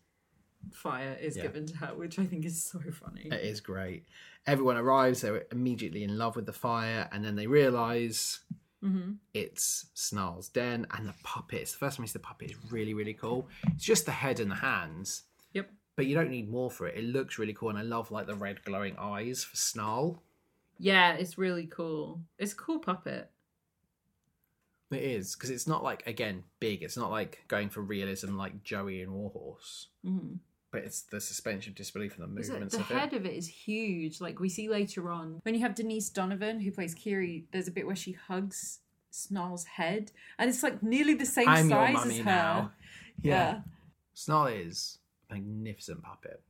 fire is Yeah. given to her which I think is so funny. it is great. Everyone arrives; they're immediately in love with the fire, and then they realize hmm it's Snarl's den and the puppets. The first time you see the puppet is really, really cool. It's just the head and the hands, Yep. but you don't need more for it. It looks really cool, and I love like the red glowing eyes for Snarl. Yeah, it's really cool. It's a cool puppet. It is because it's not like again big. It's not like going for realism like Joey and Warhorse, hmm but it's the suspension of disbelief and the movements the of head it. of it is huge. Like we see later on when you have Denise Donovan who plays Kiri. There's a bit where she hugs Snarl's head, and it's like nearly the same I'm size as her. now. Yeah. Yeah. Snarl is a magnificent puppet.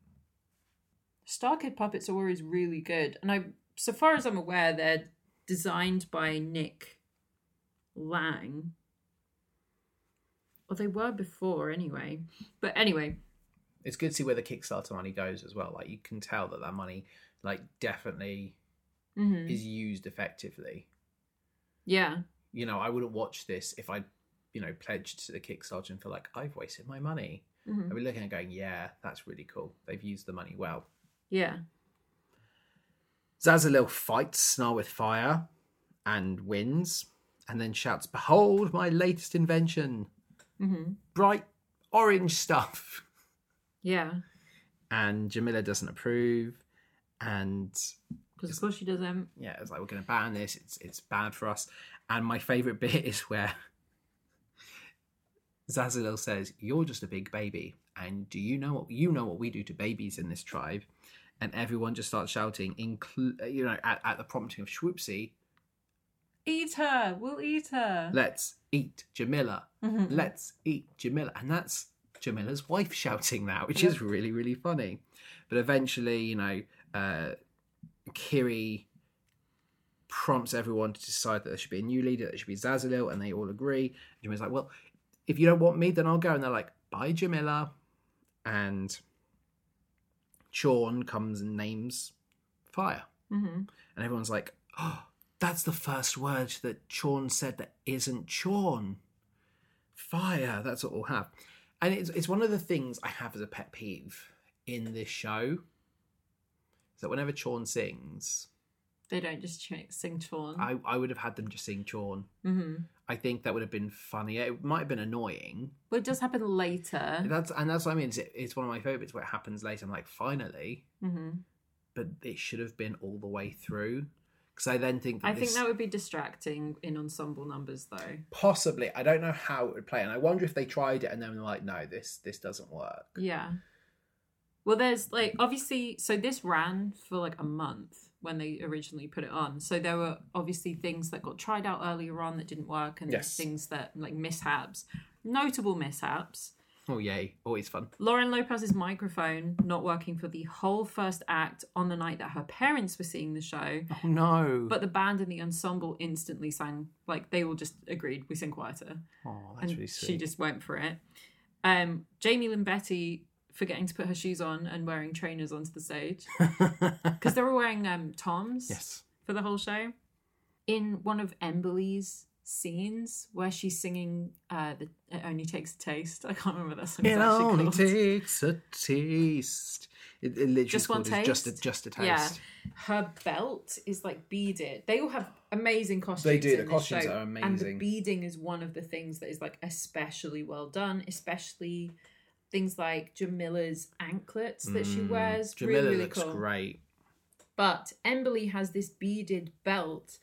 Starkid puppets are always really good, and I, so far as I'm aware, they're designed by Nick Lang. Or they were before, anyway. But anyway, It's good to see where the Kickstarter money goes as well. Like you can tell that that money, like definitely, mhm. is used effectively. yeah, you know, I wouldn't watch this if I, you know, pledged to the Kickstarter and feel like I've wasted my money. mhm. I'd be looking and going, yeah, that's really cool. They've used the money well. yeah, Zazalil fights Snarl with fire and wins, and then shouts, Behold my latest invention! hmm Bright orange stuff! yeah. And Jamila doesn't approve, and Because of course she doesn't. yeah, it's like we're going to ban this. It's it's bad for us. And my favorite bit is where Zazalil says, "You're just a big baby, and do you know what you know what we do to babies in this tribe?" And everyone just starts shouting, inclu- you know, at, at the prompting of Swoopsy, Eat her. We'll eat her. "Let's eat Jamila. Mhm. Let's eat Jamila," and that's Jamila's wife shouting that, which Yep. is really really funny. But eventually, you know, uh, Kiri prompts everyone to decide that there should be a new leader, that it should be Zazalil, and they all agree. And Jamila's like, well, if you don't want me, then I'll go. And they're like, bye, Jamila. And Chorn comes and names fire. Mhm. And everyone's like, oh, that's the first word that Chorn said that isn't Chorn. Fire, that's what we'll have. And it's, it's one of the things I have as a pet peeve in this show. Is that whenever Chorn sings, They don't just ch- sing Chorn. I, I would have had them just sing Chorn. hmm I think that would have been funnier. It might have been annoying. Well, it does happen later. That's and that's what I mean. It's, it's one of my favorites where it happens later. I'm like, finally, hmm but it should have been all the way through because I then think that I think that would be distracting in ensemble numbers, though. possibly I don't know how it would play, and I wonder if they tried it and then were like, no, this this doesn't work. Yeah. Well, there's like obviously, so this ran for like a month when they originally put it on. So there were obviously things that got tried out earlier on that didn't work, and Yes. things that like mishaps, notable mishaps. Oh yay, always fun. Lauren Lopez's microphone not working for the whole first act on the night that her parents were seeing the show. Oh no. But the band and the ensemble instantly sang, like they all just agreed, we sing quieter. oh, that's and really sweet. she just went for it. Um, Jaime Lyn Beatty forgetting to put her shoes on and wearing trainers onto the stage because they were wearing um, toms yes. for the whole show. In one of Emberly's scenes where she's singing uh, the "It Only Takes a Taste," I can't remember that song. It only takes a taste. It, it literally Just one as just a taste? just a taste. Yeah, her belt is like beaded. They all have amazing costumes. They do, the costumes show, are And the beading is one of the things that is like especially well done, especially things like Jamila's anklets that she Mm, wears. Jamila really, really looks cool. great. But Emberly has this beaded belt,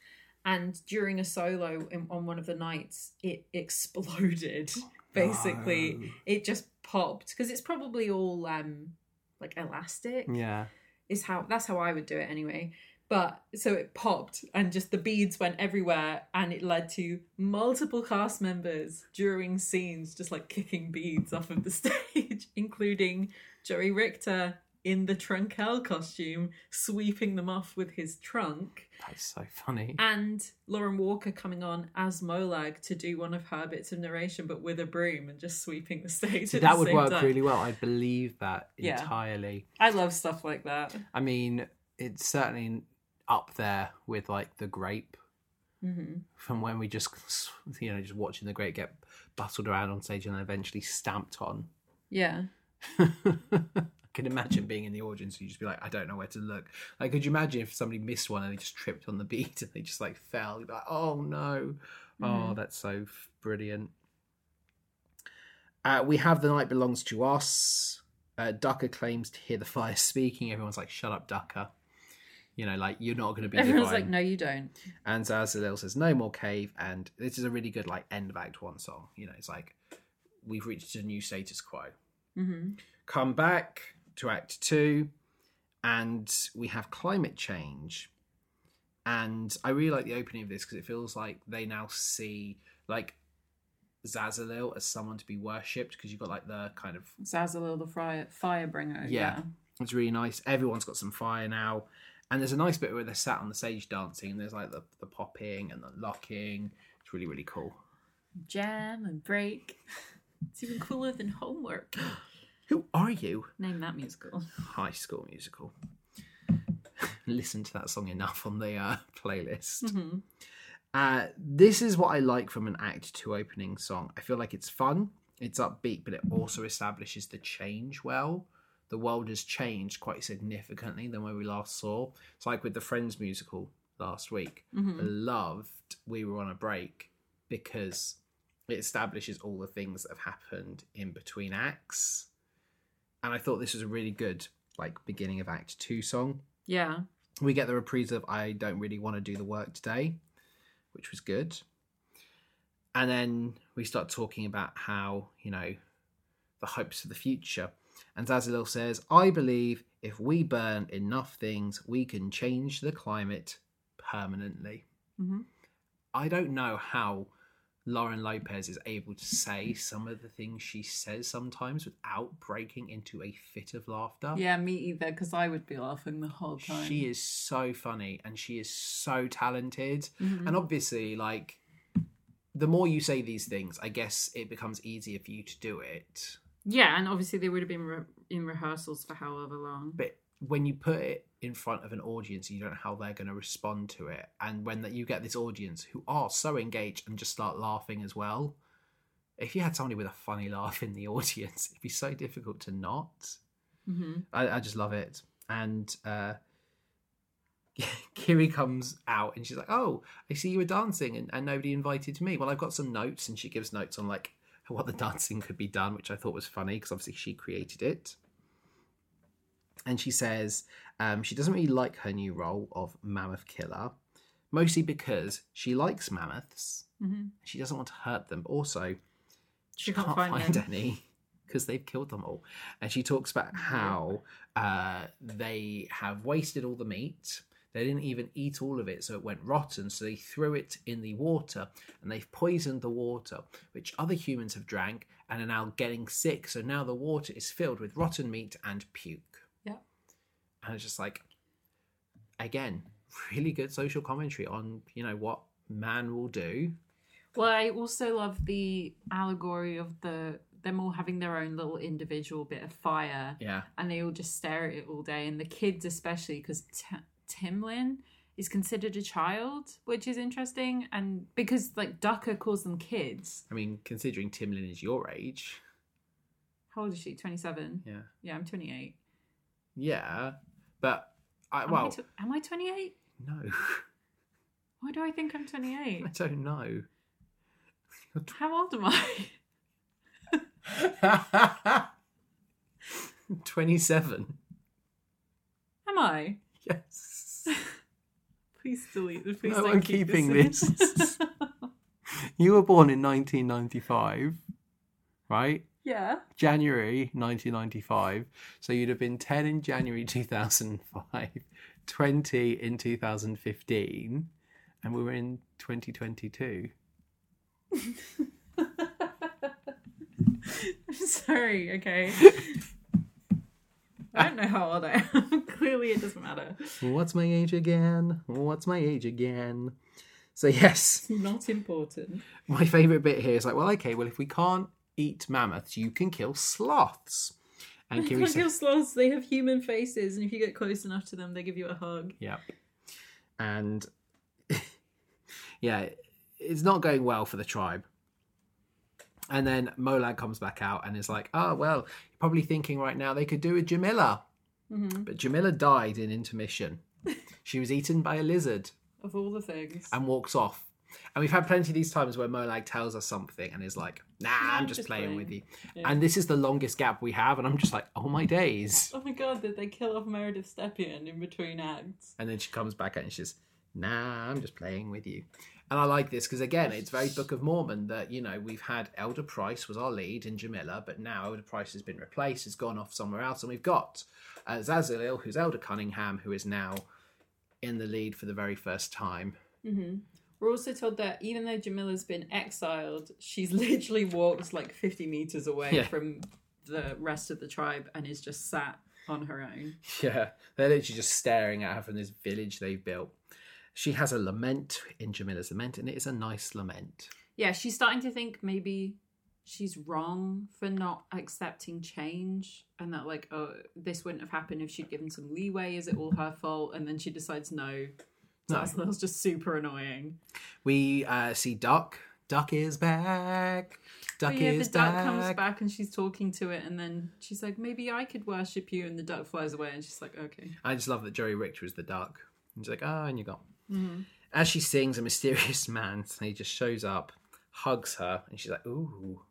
and during a solo in, on one of the nights, it exploded. Basically, No. it just popped because it's probably all um like elastic Yeah. is how that's how I would do it anyway. But so it popped and just the beads went everywhere and it led to multiple cast members during scenes just like kicking beads off of the stage, including Joey Richter in the Trunkel costume, sweeping them off with his trunk, That's so funny. and Lauren Walker coming on as Molag to do one of her bits of narration, but with a broom and just sweeping the stage. So that would work time. really well. I believe that Yeah. entirely. I love stuff like that. I mean, it's certainly up there with like the grape hmm from when we just you know just watching the grape get bustled around on stage and then eventually stamped on. Yeah. Can imagine being in the audience and you just be like, I don't know where to look. Like, could you imagine if somebody missed one and they just tripped on the beat and they just like fell? You'd be like, oh no. Oh, Mhm. that's so f- brilliant. Uh, we have The Night Belongs to Us. Uh, Ducker claims to hear the fire speaking. Everyone's like, shut up, Ducker. You know, like, you're not going to be Everyone's divine. like, no, you don't. And Zazalil says, no more cave. And this is a really good, like, end of Act One song. You know, it's like, we've reached a new status quo hmm come back to act two and we have climate change and i really like the opening of this because it feels like they now see like zazalil as someone to be worshipped because you've got like the kind of Zazalil the fire firebringer. Yeah. it's really nice everyone's got some fire now and there's a nice bit where they're sat on the stage dancing and there's like the, the popping and the locking it's really really cool Jam and break. It's even cooler than homework. who are you Name that musical. high school musical listen to that song enough on the uh, playlist hmm Uh, this is what I like from an Act Two opening song. I feel like it's fun, it's upbeat, but it also establishes the change well. The world has changed quite significantly than when we last saw. It's like with the Friends musical last week. hmm I loved We Were on a Break because it establishes all the things that have happened in between acts. And I thought this was a really good like beginning of Act Two song Yeah. we get the reprise of I don't really want to do the work today, which was good. And then we start talking about how, you know, the hopes for the future. And Zazalil says, I believe if we burn enough things, we can change the climate permanently. hmm I don't know how Lauren Lopez is able to say some of the things she says sometimes without breaking into a fit of laughter. Yeah, me either, because I would be laughing the whole time. She is so funny and she is so talented. Mhm. And obviously, like, the more you say these things, I guess it becomes easier for you to do it. Yeah, and obviously they would have been re- in rehearsals for however long. But when you put it in front of an audience, you don't know how they're going to respond to it. And when that you get this audience who are so engaged and just start laughing as well, if you had somebody with a funny laugh in the audience, it'd be so difficult to not. hmm I, I just love it. And uh, Kiri comes out and she's like, "Oh, I see you were dancing and, and nobody invited me. Well, I've got some notes." And she gives notes on like what the dancing could be done, which I thought was funny because obviously she created it. And she says um, she doesn't really like her new role of mammoth killer. mostly because she likes mammoths. hmm She doesn't want to hurt them. Also, She can't find them. any because they've killed them all. And she talks about how uh, they have wasted all the meat. They didn't even eat all of it, so it went rotten. So they threw it in the water and they've poisoned the water, which other humans have drank and are now getting sick. So now the water is filled with rotten meat and puke. And it's just like, again, really good social commentary on, you know, what man will do. Well, I also love the allegory of the them all having their own little individual bit of fire, Yeah. and they all just stare at it all day, and the kids especially because T- Tiblin is considered a child, which is interesting, and because like Ducker calls them kids. I mean, considering Tiblin is your age. How old is she? Twenty seven. Yeah. Yeah, I'm twenty eight. Yeah, but I Am, well, I tw- am I twenty eight? no, Why do I think I'm twenty eight? I don't know. How old am I? Twenty-seven. Am I? Yes, Please delete this. Please No, I'm keep keeping this. this. you were born in 1995, right? Yeah. January 1995. So you'd have been 10 in January 2005, 20 in 2015, and we were in 2022. I'm sorry, okay. I don't know how old I am. Clearly, it doesn't matter. What's my age again? What's my age again? So, yes, It's not important. my favourite bit here is like, well, okay, well, if we can't eat mammoths, you can kill sloths. And You Kiri can't says, kill sloths. They have human faces, and if you get close enough to them, they give you a hug. yeah. And yeah, it's not going well for the tribe. And then Molag comes back out and is like, oh, well, you're probably thinking right now they could do a Jamila. hmm But Jamila died in intermission. she was eaten by a lizard Of all the things. and walks off. And we've had plenty of these times where Molag tells us something and is like, nah, I'm just, playing, with you. Yeah. And this is the longest gap we have. And I'm just like, oh my days. Oh my god, did they kill off Meredith Stepien in between acts? And then she comes back and she's, nah, I'm just playing with you. And I like this because, again, it's very Book of Mormon that, you know, we've had Elder Price was our lead in Jamila, but now Elder Price has been replaced, has gone off somewhere else. And we've got uh, who's Elder Cunningham, who is now in the lead for the very first time. hmm We're also told that even though Jamila's been exiled, she's literally walked like 50 meters away Yeah. from the rest of the tribe and is just sat on her own. Yeah, they're literally just staring at her from this village they've built. She has a lament in Jamila's lament, and it is a nice lament. Yeah, she's starting to think maybe she's wrong for not accepting change and that like oh this wouldn't have happened if she'd given some leeway is it all her fault and then she decides no No. Zazzalil's just super annoying We uh, see Duck. Duck is back. Duck But Oh, yeah the is duck back. comes back and she's talking to it and then she's like maybe i could worship you and the duck flies away and she's like okay I just love that Joey Richter is the duck. And she's like, oh, and you got. mm-hmm. As she sings, a mysterious man, he just shows up, hugs her, and she's like, ooh,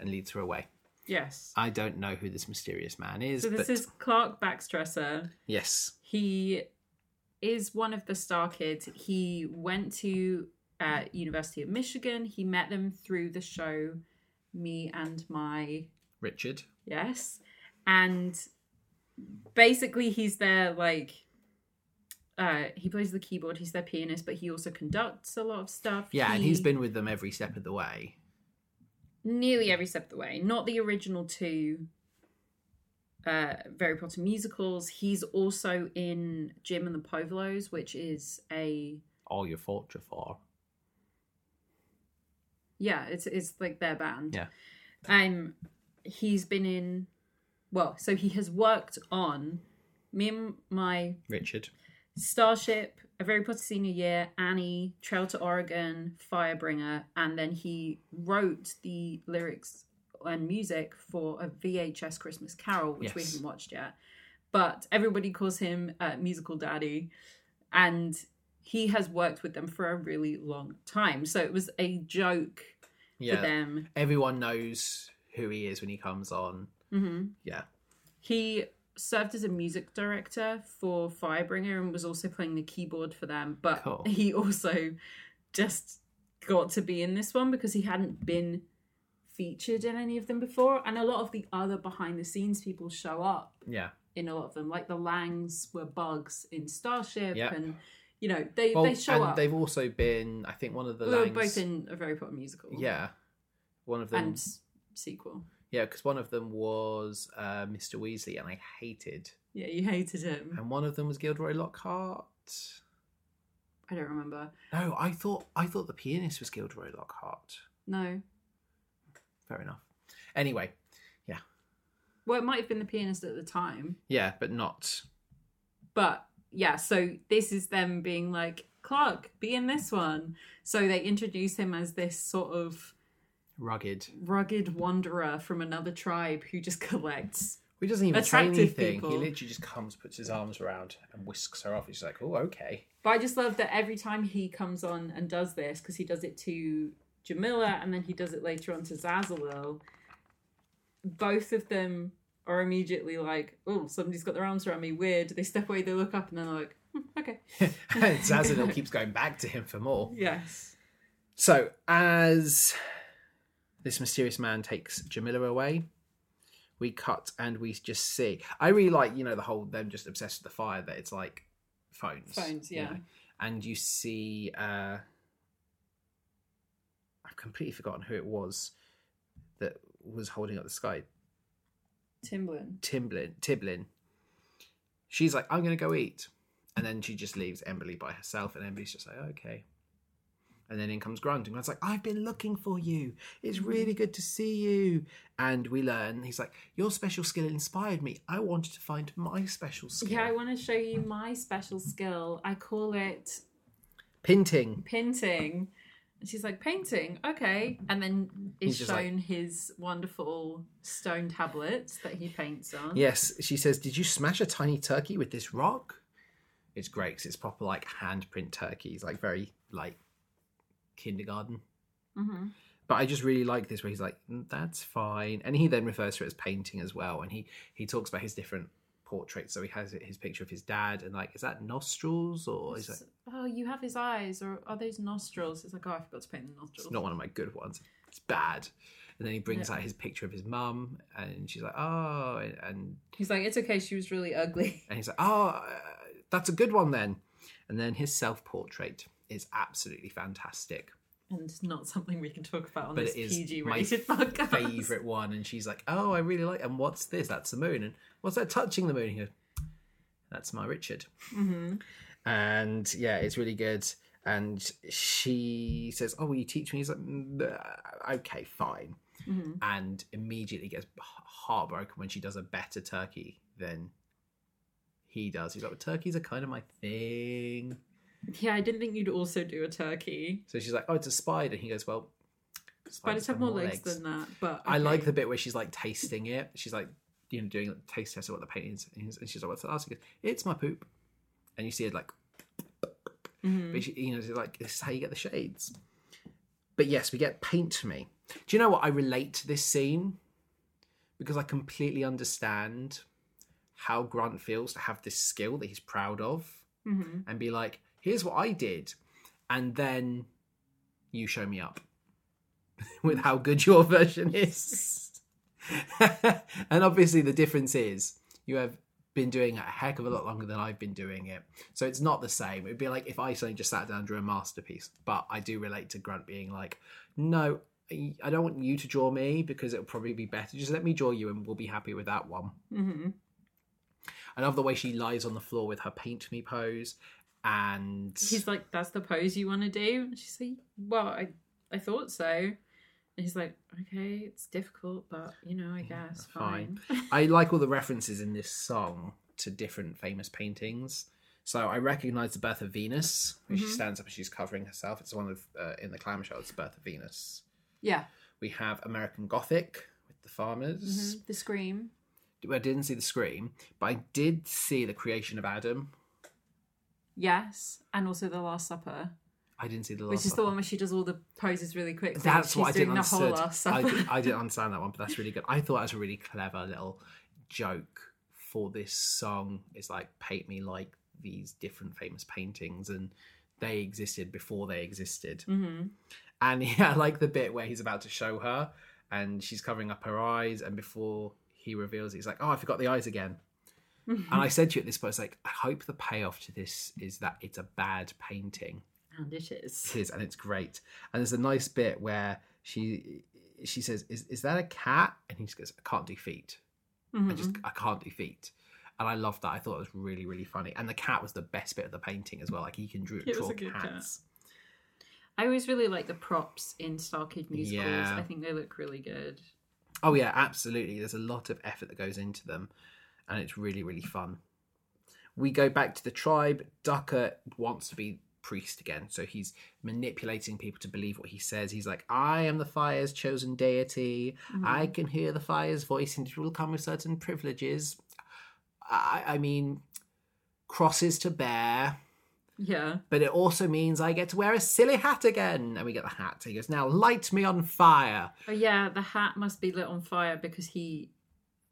and leads her away. yes I don't know who this mysterious man is, so this but is Clark Baxtresser yes, he is one of the star kids he went to uh, university of michigan he met them through the show me and my Richard. yes and basically he's there like uh he plays the keyboard he's their pianist but he also conducts a lot of stuff Yeah, and he's been with them every step of the way. nearly every step of the way. Not the original two uh Harry Potter musicals. He's also in Jim and the Povolos, which is a All your fault, Jafar. yeah, it's it's like their band. Yeah. Um he's been in well, so he has worked on me and my Richard. Starship, A Very Potter Senior Year, Annie, Trail to Oregon, Firebringer, and then he wrote the lyrics and music for a VHS Christmas Carol, which we haven't watched yet. But everybody calls him uh, Musical Daddy, and he has worked with them for a really long time. So it was a joke Yeah. for them. Everyone knows who he is when he comes on. hmm Yeah. He served as a music director for Firebringer and was also playing the keyboard for them. But Cool. he also just got to be in this one because he hadn't been featured in any of them before. And a lot of the other behind the scenes people show up Yeah. in a lot of them. Like the Langs were bugs in Starship Yep. and you know, they, Well, they show and up. they've also been. I think one of the they were Langs. both in a Very Potter musical. Yeah. One of them. And sequel. Yeah, because one of them was uh, Mr. Weasley, and I hated. Yeah, you hated him. And one of them was Gilderoy Lockhart. I don't remember. No, I thought I thought the pianist was Gilderoy Lockhart. No. Fair enough. Anyway, yeah. Well, it might have been the pianist at the time. yeah, but not. But yeah, so this is them being like, Clark, be in this one. So they introduce him as this sort of Rugged. rugged wanderer from another tribe who just collects. He doesn't even say anything. people. He literally just comes, puts his arms around, and whisks her off. He's like, "Oh, okay." But I just love that every time he comes on and does this, because he does it to Jamila and then he does it later on to Zazalil, both of them are immediately like, oh, somebody's got their arms around me, weird. They step away, they look up, and then they're like, "Hmm, okay. Zazalil keeps going back to him for more. Yes. So, as this mysterious man takes Jamila away, we cut and we just see. I really like, you know, the whole them just obsessed with the fire that it's like phones. Phones, you yeah. know. And you see, uh, I've completely forgotten who it was that was holding up the sky. Timblin. Timblin, Tiblin. She's like, I'm going to go eat. And then she just leaves Emily by herself, and Emily's just like, okay. And then in comes Grant, and Grant's like, I've been looking for you. It's mm. really good to see you. And we learn, he's like, Your special skill inspired me. I wanted to find my special skill. Yeah, I want to show you my special skill. I call it Pinting. painting. And she's like, painting, okay. And then He's is like- shown his wonderful stone tablets that he paints on. Yes, she says, Did you smash a tiny turkey with this rock? It's great 'cause it's proper like handprint turkeys, like very like kindergarten. hmm but I just really like this where he's like, "Mm, "That's fine," and he then refers to it as painting as well, and he he talks about his different portraits. So he has his picture of his dad, and like, is that nostrils or is that? Oh, you have his eyes, or are those nostrils? It's like, oh, I forgot to paint the nostrils. It's not one of my good ones. It's bad. And then he brings Yeah. out his picture of his mum, and she's like, "Oh," and and, He's like, it's okay. She was really ugly. and he's like, "Oh, uh, that's a good one then." And then his self portrait is absolutely fantastic. And not something we can talk about on But this PG rated podcast. favorite one and she's like oh i really like and what's this? That's the moon and what's that touching the moon? He goes that's my richard. Hmm and yeah it's really good. And she says oh will you teach me? He's like "Mm, okay fine. Hmm and immediately gets heartbroken when she does a better turkey than he does. He's like well, turkeys are kind of my thing Yeah, I didn't think you'd also do a turkey. so she's like oh it's a spider he goes well Spiders have more legs, than that, but I like the bit where she's like tasting it. She's like, you know, doing a taste test of what the paint is. And she's like, what's the last? He goes, it's my poop. And you see it like, Mhm. but she, you know, it's like, this is how you get the shades. But yes, we get paint me. Do you know what? I relate to this scene because I completely understand how Grant feels to have this skill that he's proud of Mhm. and be like, here's what I did. And then you show me up with how good your version is. and obviously, the difference is you have been doing it a heck of a lot longer than I've been doing it. So it's not the same. It'd be like if I suddenly just sat down and drew a masterpiece. But I do relate to Grant being like, no, I don't want you to draw me because it'll probably be better. Just let me draw you and we'll be happy with that one. Mhm. I love the way she lies on the floor with her paint me pose. And He's like, "That's the pose you want to do?" And she's like, "Well, I, I thought so." And he's like, "Okay, it's difficult, but you know, I guess fine." fine." I like all the references in this song to different famous paintings. So I recognize the Birth of Venus, where she Mhm. stands up and she's covering herself. It's one of uh, in the clamshell. It's Birth of Venus. yeah, We have American Gothic with the farmers. Mhm. the scream. I didn't see the scream, but I did see the creation of Adam. Yes, and also the Last Supper, I didn't see the last. which is the one where she does all the poses really quickly. That's She's what I didn't understand. I, did, I didn't understand that one, but that's really good. I thought it was a really clever little joke for this song It's like paint me like these different famous paintings and they existed before they existed. hmm And yeah, I like the bit where he's about to show her and she's covering up her eyes and before he reveals it, he's like, Oh, I forgot the eyes again. And I said to you at this point, it's like, I hope the payoff to this is that it's a bad painting. And it is. It is, and it's great. And there's a nice bit where she she says, "Is is that a cat?" And he just goes, "I can't do feet. I Mhm. just I can't do feet." And I loved that. I thought it was really really funny. And the cat was the best bit of the painting as well. Like he can draw, It was draw a good cat. cats. I always really like the props in Star Kid musicals. Yeah. I think they look really good. Oh yeah, absolutely. There's a lot of effort that goes into them, and it's really really fun. We go back to the tribe. Ducker wants to be priest again, so he's manipulating people to believe what he says. He's like, "I am the fire's chosen deity. Mm. I can hear the fire's voice, and it will come with certain privileges. I, I mean, crosses to bear." Yeah. But it also means I get to wear a silly hat again. And we get the hat. He goes, Now light me on fire. Oh yeah, the hat must be lit on fire because he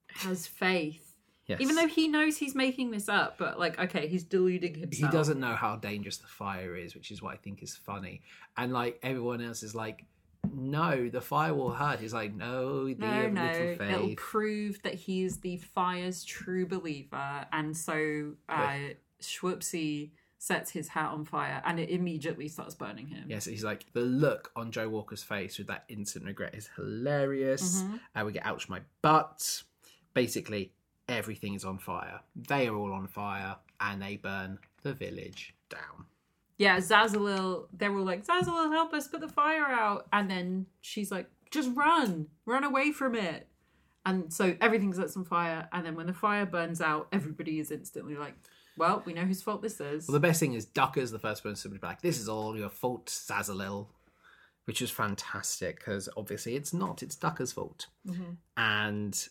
has faith. Yes. Even though he knows he's making this up, but like, okay, he's deluding himself. he doesn't know how dangerous the fire is, which is what I think is funny. And like everyone else is like, no, the fire will hurt. He's like, no, the No, no, it'll prove that he's the fire's true believer, and so uh, Schwoopsy sets his hat on fire, and it immediately starts burning him. Yes, he's like the look on Joe Walker's face with that instant regret is hilarious. Mhm. And we get ouch my butt. Basically, everything is on fire. They are all on fire, and they burn the village down. Yeah, Zazalil, they're all like, Zazalil, help us put the fire out. And then she's like, just run, run away from it. And so everything's lit on fire. And then when the fire burns out, everybody is instantly like, well, we know whose fault this is. Well, the best thing is Ducker's the first person to be like, "This is all your fault, Zazalil. which is fantastic because obviously it's not; it's Ducker's fault. Mhm. And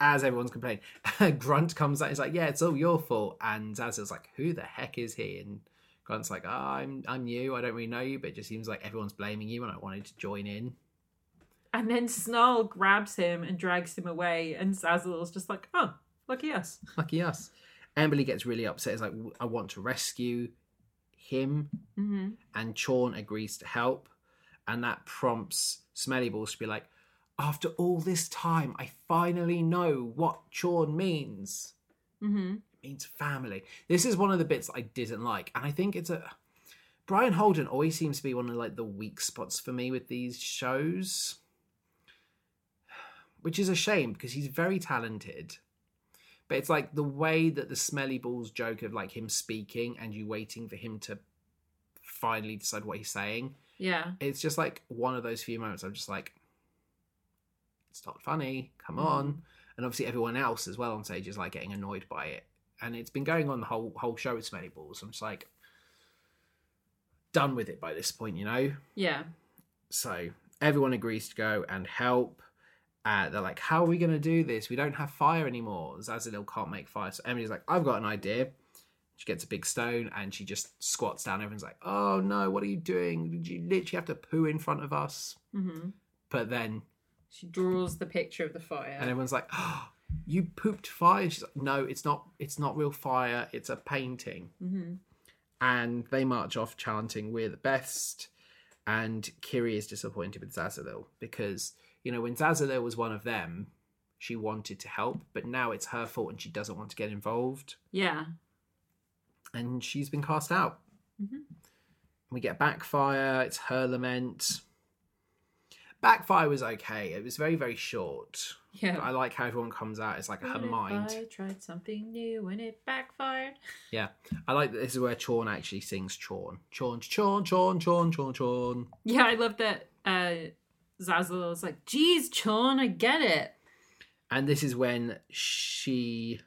as everyone's complaining, Grunt comes out. He's like, "Yeah, it's all your fault." And Zazalil's like, "Who the heck is he?" And Grunt's like, oh, "I'm I'm new. I don't really know you, but it just seems like everyone's blaming you, and I wanted to join in." And then Snarl grabs him and drags him away. And Zazalil's just like, oh, lucky us. Lucky us. Emberly gets really upset. He's like, "I want to rescue him." Mm-hmm. and Chorn agrees to help, and that prompts Smelly Balls to be like, "After all this time, I finally know what Chorn means. Mm-hmm. It means family." This is one of the bits I didn't like, and I think it's a Brian Holden always seems to be one of like the weak spots for me with these shows, which is a shame because he's very talented. But it's like the way that the Smelly Balls joke of like him speaking and you waiting for him to finally decide what he's saying. Yeah. It's just like one of those few moments I'm just like, it's not funny, come Mhm. on. And obviously everyone else as well on stage is like getting annoyed by it. And it's been going on the whole whole show with Smelly Balls. I'm just like done with it by this point, you know? Yeah. So everyone agrees to go and help. Uh, they're like, "How are we going to do this? We don't have fire anymore." Zazalil can't make fire, so Emily's like, "I've got an idea." She gets a big stone and she just squats down. Everyone's like, "Oh no, what are you doing? Did you literally have to poo in front of us?" Mm-hmm. But then, She draws the picture of the fire. and everyone's like, "Oh, you pooped fire." She's like, "No, it's not. It's not real fire. It's a painting." mm-hmm. and they march off chanting "We're the best." And Kiri is disappointed with Zazalil because you know when Zazalil was one of them, she wanted to help, but now it's her fault and she doesn't want to get involved, Yeah. and she's been cast out. Mhm. We get Backfire. It's her lament. Backfire was okay. It was very very short. Yeah. I like how everyone comes out. It's like her What if mind. I tried something new and it backfired. Yeah. I like that this is where Chorn actually sings Chorn. Chorn, Chorn, Chorn, Chorn, Chorn, Chorn. Yeah, I love that uh Zazzle is like, geez, Chorn, I get it. And this is when she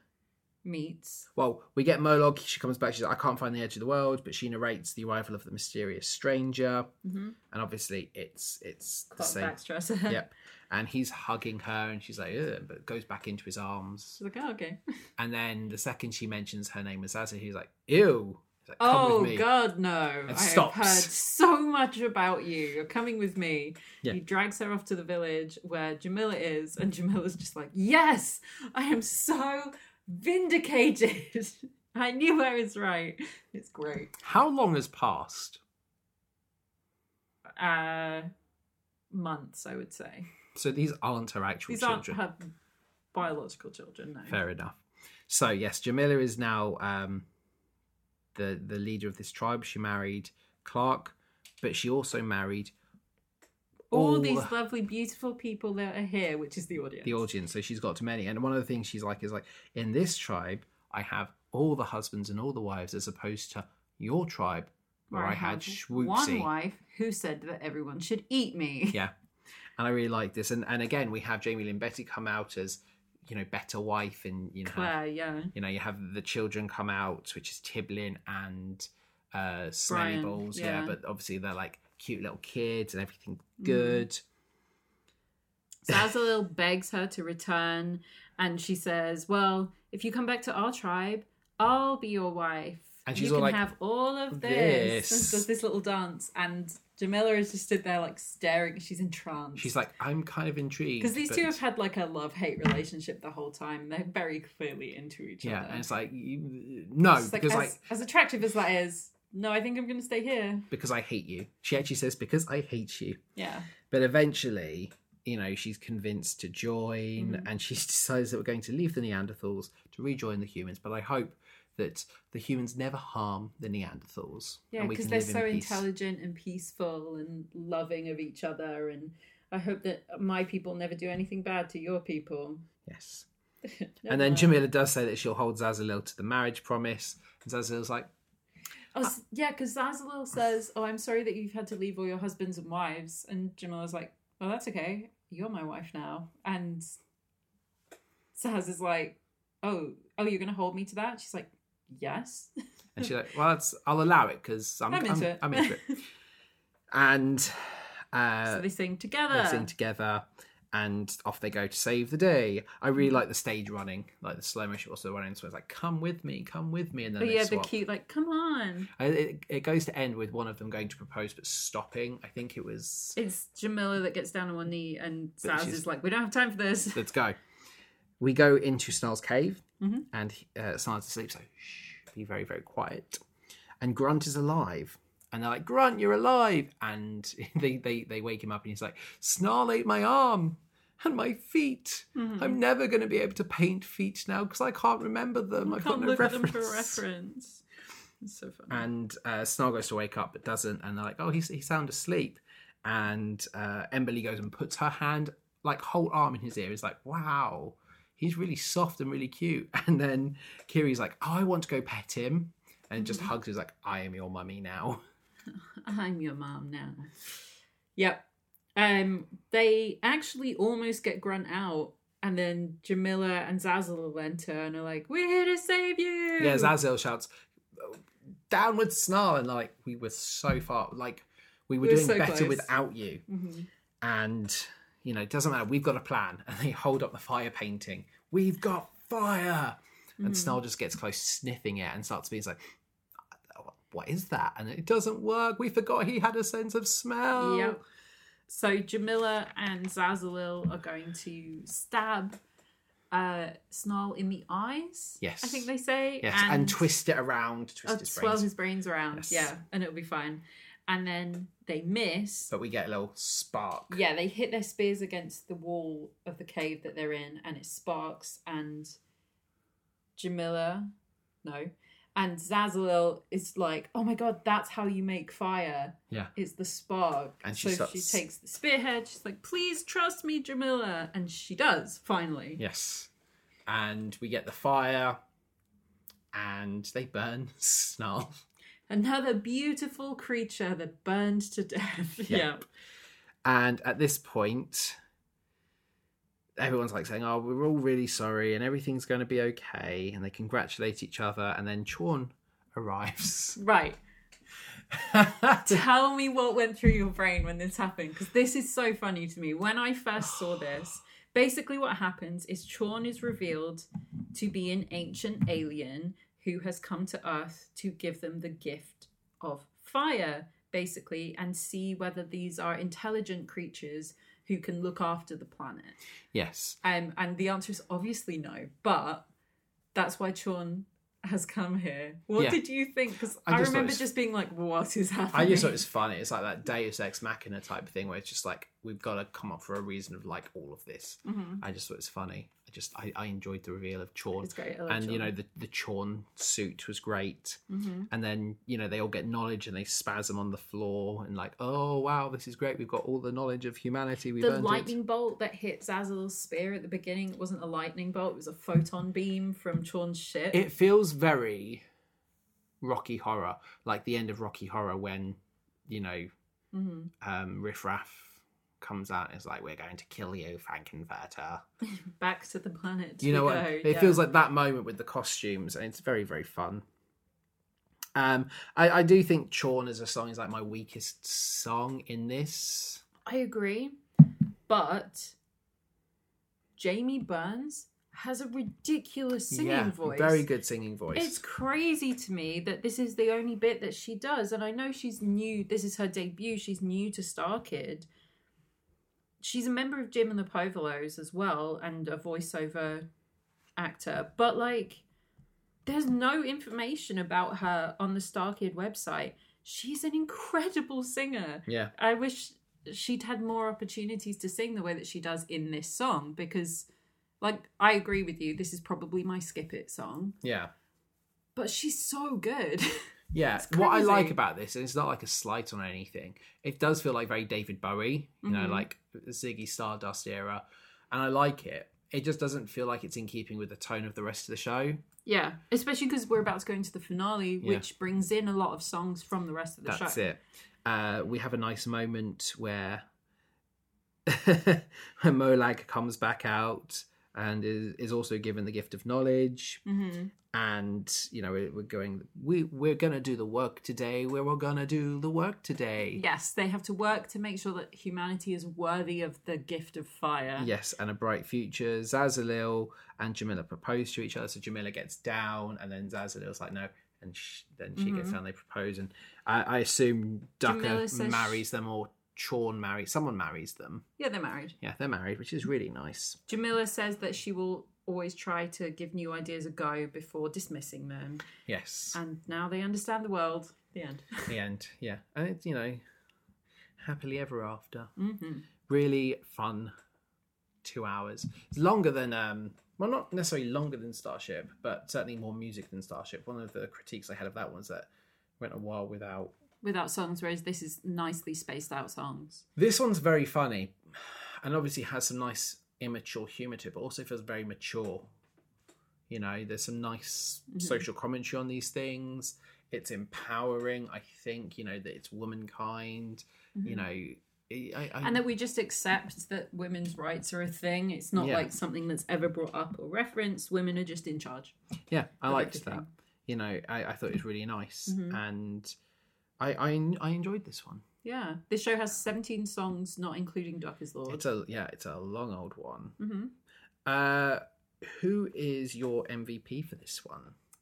Meets. Well, we get Molag. She comes back. She's like, I can't find the edge of the world, but she narrates the arrival of the mysterious stranger, Mm-hmm. and obviously it's it's the same. Baxtresser. Yep. And he's hugging her, and she's like, but goes back into his arms. She's like, oh, okay. And then the second she mentions her name is Zaza, he's like, Ew. He's like, Come Oh with me. God, no! I stops. have heard so much about you. You're coming with me. Yeah. He drags her off to the village where Jamila is, and Jamila's just like, "Yes, I am so Vindicated. I knew I was right. It's great. How long has passed? Uh, months, I would say. So these aren't her actual These children. aren't her biological children, no. Fair enough. So yes, Jamila is now um, the the leader of this tribe. She married Clark, but she also married All, all these lovely, beautiful people that are here, which is the audience. the audience. So she's got to many. And one of the things she's like is like in this tribe, I have all the husbands and all the wives, as opposed to your tribe where I, had have Schwoopsy. one wife who said that everyone should eat me. Yeah. And I really like this. And and again, we have Jaime Lyn Beatty come out as, you know, better wife and you know have- yeah. you know, you have the children come out, which is Tiblin and uh Smelly Balls, yeah. yeah. but obviously they're like cute little kids and everything Mm. good. Zazalil begs her to return, and she says, "Well, if you come back to our tribe, I'll be your wife, And she's you all can like, have all of this." "This." Does this little dance, and Jamila is just stood there like staring. She's entranced. She's like, I'm kind of intrigued. because these but- two have had like a love hate relationship the whole time. They're very clearly into each Yeah, other. and it's like you, no, It's like, because as, like as attractive as that is, no, I think I'm going to stay here. because I hate you. She actually says because I hate you. Yeah, But eventually, you know, she's convinced to join Mhm. and she decides that we're going to leave the Neanderthals to rejoin the humans. But I hope that the humans never harm the Neanderthals. yeah, because they're live in so intelligent and peaceful and loving of each other, and I hope that my people never do anything bad to your people. Yes. And then. Jamila does say that she'll hold Zazalil to the marriage promise. And Zazalil's like, Oh, s- yeah, because Zazalil says, "Oh, I'm sorry that you've had to leave all your husbands and wives," and Jamila's like, "Well, that's okay. You're my wife now." And Zaz is like, "Oh, oh, you're gonna hold me to that?" She's like, "Yes." and she's like, well, I'll allow it because I'm, I'm into it. I'm into it. And uh, so they sing together. they sing together and off they go to save the day. I really like the stage running, like the slow motion also running. So it's like, come with me, come with me. And then But yeah, the cute like, "Come on." I- It, it goes to end with one of them going to propose but stopping. I think it was. It's Jamila that gets down on one knee, and she's- is like, "We don't have time for this." Let's go. We go into Snarl's cave Mhm. and uh, Snarl's asleep, so shh, be very, very quiet. And Grunt is alive. And they're like, Grant, you're alive. And they, they, they wake him up and he's like, Snarl ate my arm and my feet. Mhm. I'm never going to be able to paint feet now because I can't remember them. I I've can't got no look at reference. them for reference. It's so funny. And uh, Snarl goes to wake up but doesn't. And they're like, oh, he's, he's sound asleep. And uh, Emberly goes and puts her hand, like whole arm in his ear. Is like, wow, he's really soft and really cute. And then Kiri's like, oh, I want to go pet him. And just Mhm. hugs. He's like, I am your mummy now. I'm your mom now. Yep. Um, they actually almost get Grunt out, and then Jamila and Zazzle enter and are like, "We're here to save you." Yeah, Zazel shouts, downward Snarl. And like, we were so far, like, we were We were doing so better close. without you. Mhm. and you know it doesn't matter we've got a plan and they hold up the fire painting we've got fire and Mhm. snarl just gets close sniffing it and starts being like what is that and it doesn't work we forgot he had a sense of smell Yep. So Jamila and Zazalil are going to stab uh Snarl in the eyes. Yes. I think they say. yes and, twist it around twist uh, his swirl brains his brains around. Yes. Yeah, and it'll be fine. And then they miss. but we get a little spark Yeah, they hit their spears against the wall of the cave that they're in, and it sparks. And Jamila, no, and Zazalil is like, "Oh my god, that's how you make fire! Yeah. it's the spark." And she so starts- she takes the spearhead. She's like, "Please trust me, Jamila," and she does finally. yes and we get the fire and they burn snarl Another beautiful creature that burned to death. Yeah. yep. And at this point, everyone's like saying, "Oh, we're all really sorry, and everything's going to be okay." And they congratulate each other, and then Chorn arrives. Right. Tell me what went through your brain when this happened, because this is so funny to me. When I first saw this, basically what happens is Chorn is revealed to be an ancient alien who has come to Earth to give them the gift of fire, basically, and see whether these are intelligent creatures who can look after the planet. yes, Um, and the answer is obviously no, but that's why Chorn has come here. What Yeah. did you think? Because I I, just remember just being like, "What is happening?" I just thought it was funny. It's like that Deus Ex Machina type thing where it's just like we've got to come up for a reason of like all of this. Mhm. I just thought it was funny. I just I, I enjoyed the reveal of Chorn, It's great. And you know the the Chorn suit was great. Mhm. And then you know they all get knowledge and they spasm on the floor and like oh wow this is great we've got all the knowledge of humanity we've the lightning bolt that hit Zazil's spear at the beginning it wasn't a lightning bolt; it was a photon beam from Chorn's ship. it. It feels very Rocky Horror like the end of Rocky Horror when you know Mhm. um, Riff Raff comes out and is like we're going to kill you Frank-N-Furter. Back to the planet. you know what go. it yeah. feels like that moment with the costumes and it's very very fun um i i do think chorn as a song is like my weakest song in this I agree, but Jamie Burns has a ridiculous singing yeah voice. very good singing voice It's crazy to me that this is the only bit that she does, and I know she's new. This is her debut. She's new to Star Kid. She's a member of Jim and the Povolos as well, and a voiceover actor. But like, there's no information about her on the Star Kid website. She's an incredible singer. yeah I wish she'd had more opportunities to sing the way that she does in this song because, like, I agree with you. This is probably my skip it song, yeah but she's so good. yeah what i like about this and it's not like a slight on anything it does feel like very david bowie you know Mhm. like ziggy stardust era and i like it it just doesn't feel like it's in keeping with the tone of the rest of the show yeah, especially because we're about to go into the finale, Yeah. which brings in a lot of songs from the rest of the That's show. That's it. Uh, we have a nice moment where when Molag comes back out and is, is also given the gift of knowledge. hmm And you know we're, we're going. We we're gonna do the work today. We're all gonna do the work today. Yes, they have to work to make sure that humanity is worthy of the gift of fire. Yes, and a bright future. Zazalil and Jamila propose to each other. So Jamila gets down, and then Zazalil's like, no. And sh- then she gets Mhm. down, they propose. And I, I assume Ducker marries them or Chorn marries. Someone marries them. Yeah, they're married. Yeah, they're married, which is really nice. Jamila says that she will always try to give new ideas a go before dismissing them. Yes. And now they understand the world. The end. the end. Yeah. And it's, you know, happily ever after. hmm Really fun two hours. It's longer than, um, well, not necessarily longer than Starship, but certainly more music than Starship. One of the critiques I had of that was that went a while without. Without songs, whereas this is nicely spaced out songs. This one's very funny and obviously has some nice immature humour to it, but also feels very mature. You know, there's some nice Mhm. social commentary on these things. It's empowering, I think, you know, that it's womankind. You Mhm. know, I, I, and that we just accept that women's rights are a thing. It's not Yeah. like something that's ever brought up or referenced. Women are just in charge. yeah, I liked everything. that. You know, I, I thought it was really nice, Mhm. and I, I I enjoyed this one. Yeah, this show has 17 songs, not including Ducker's Lord. It's a yeah, it's a long old one. hmm Uh, who is your MVP for this one?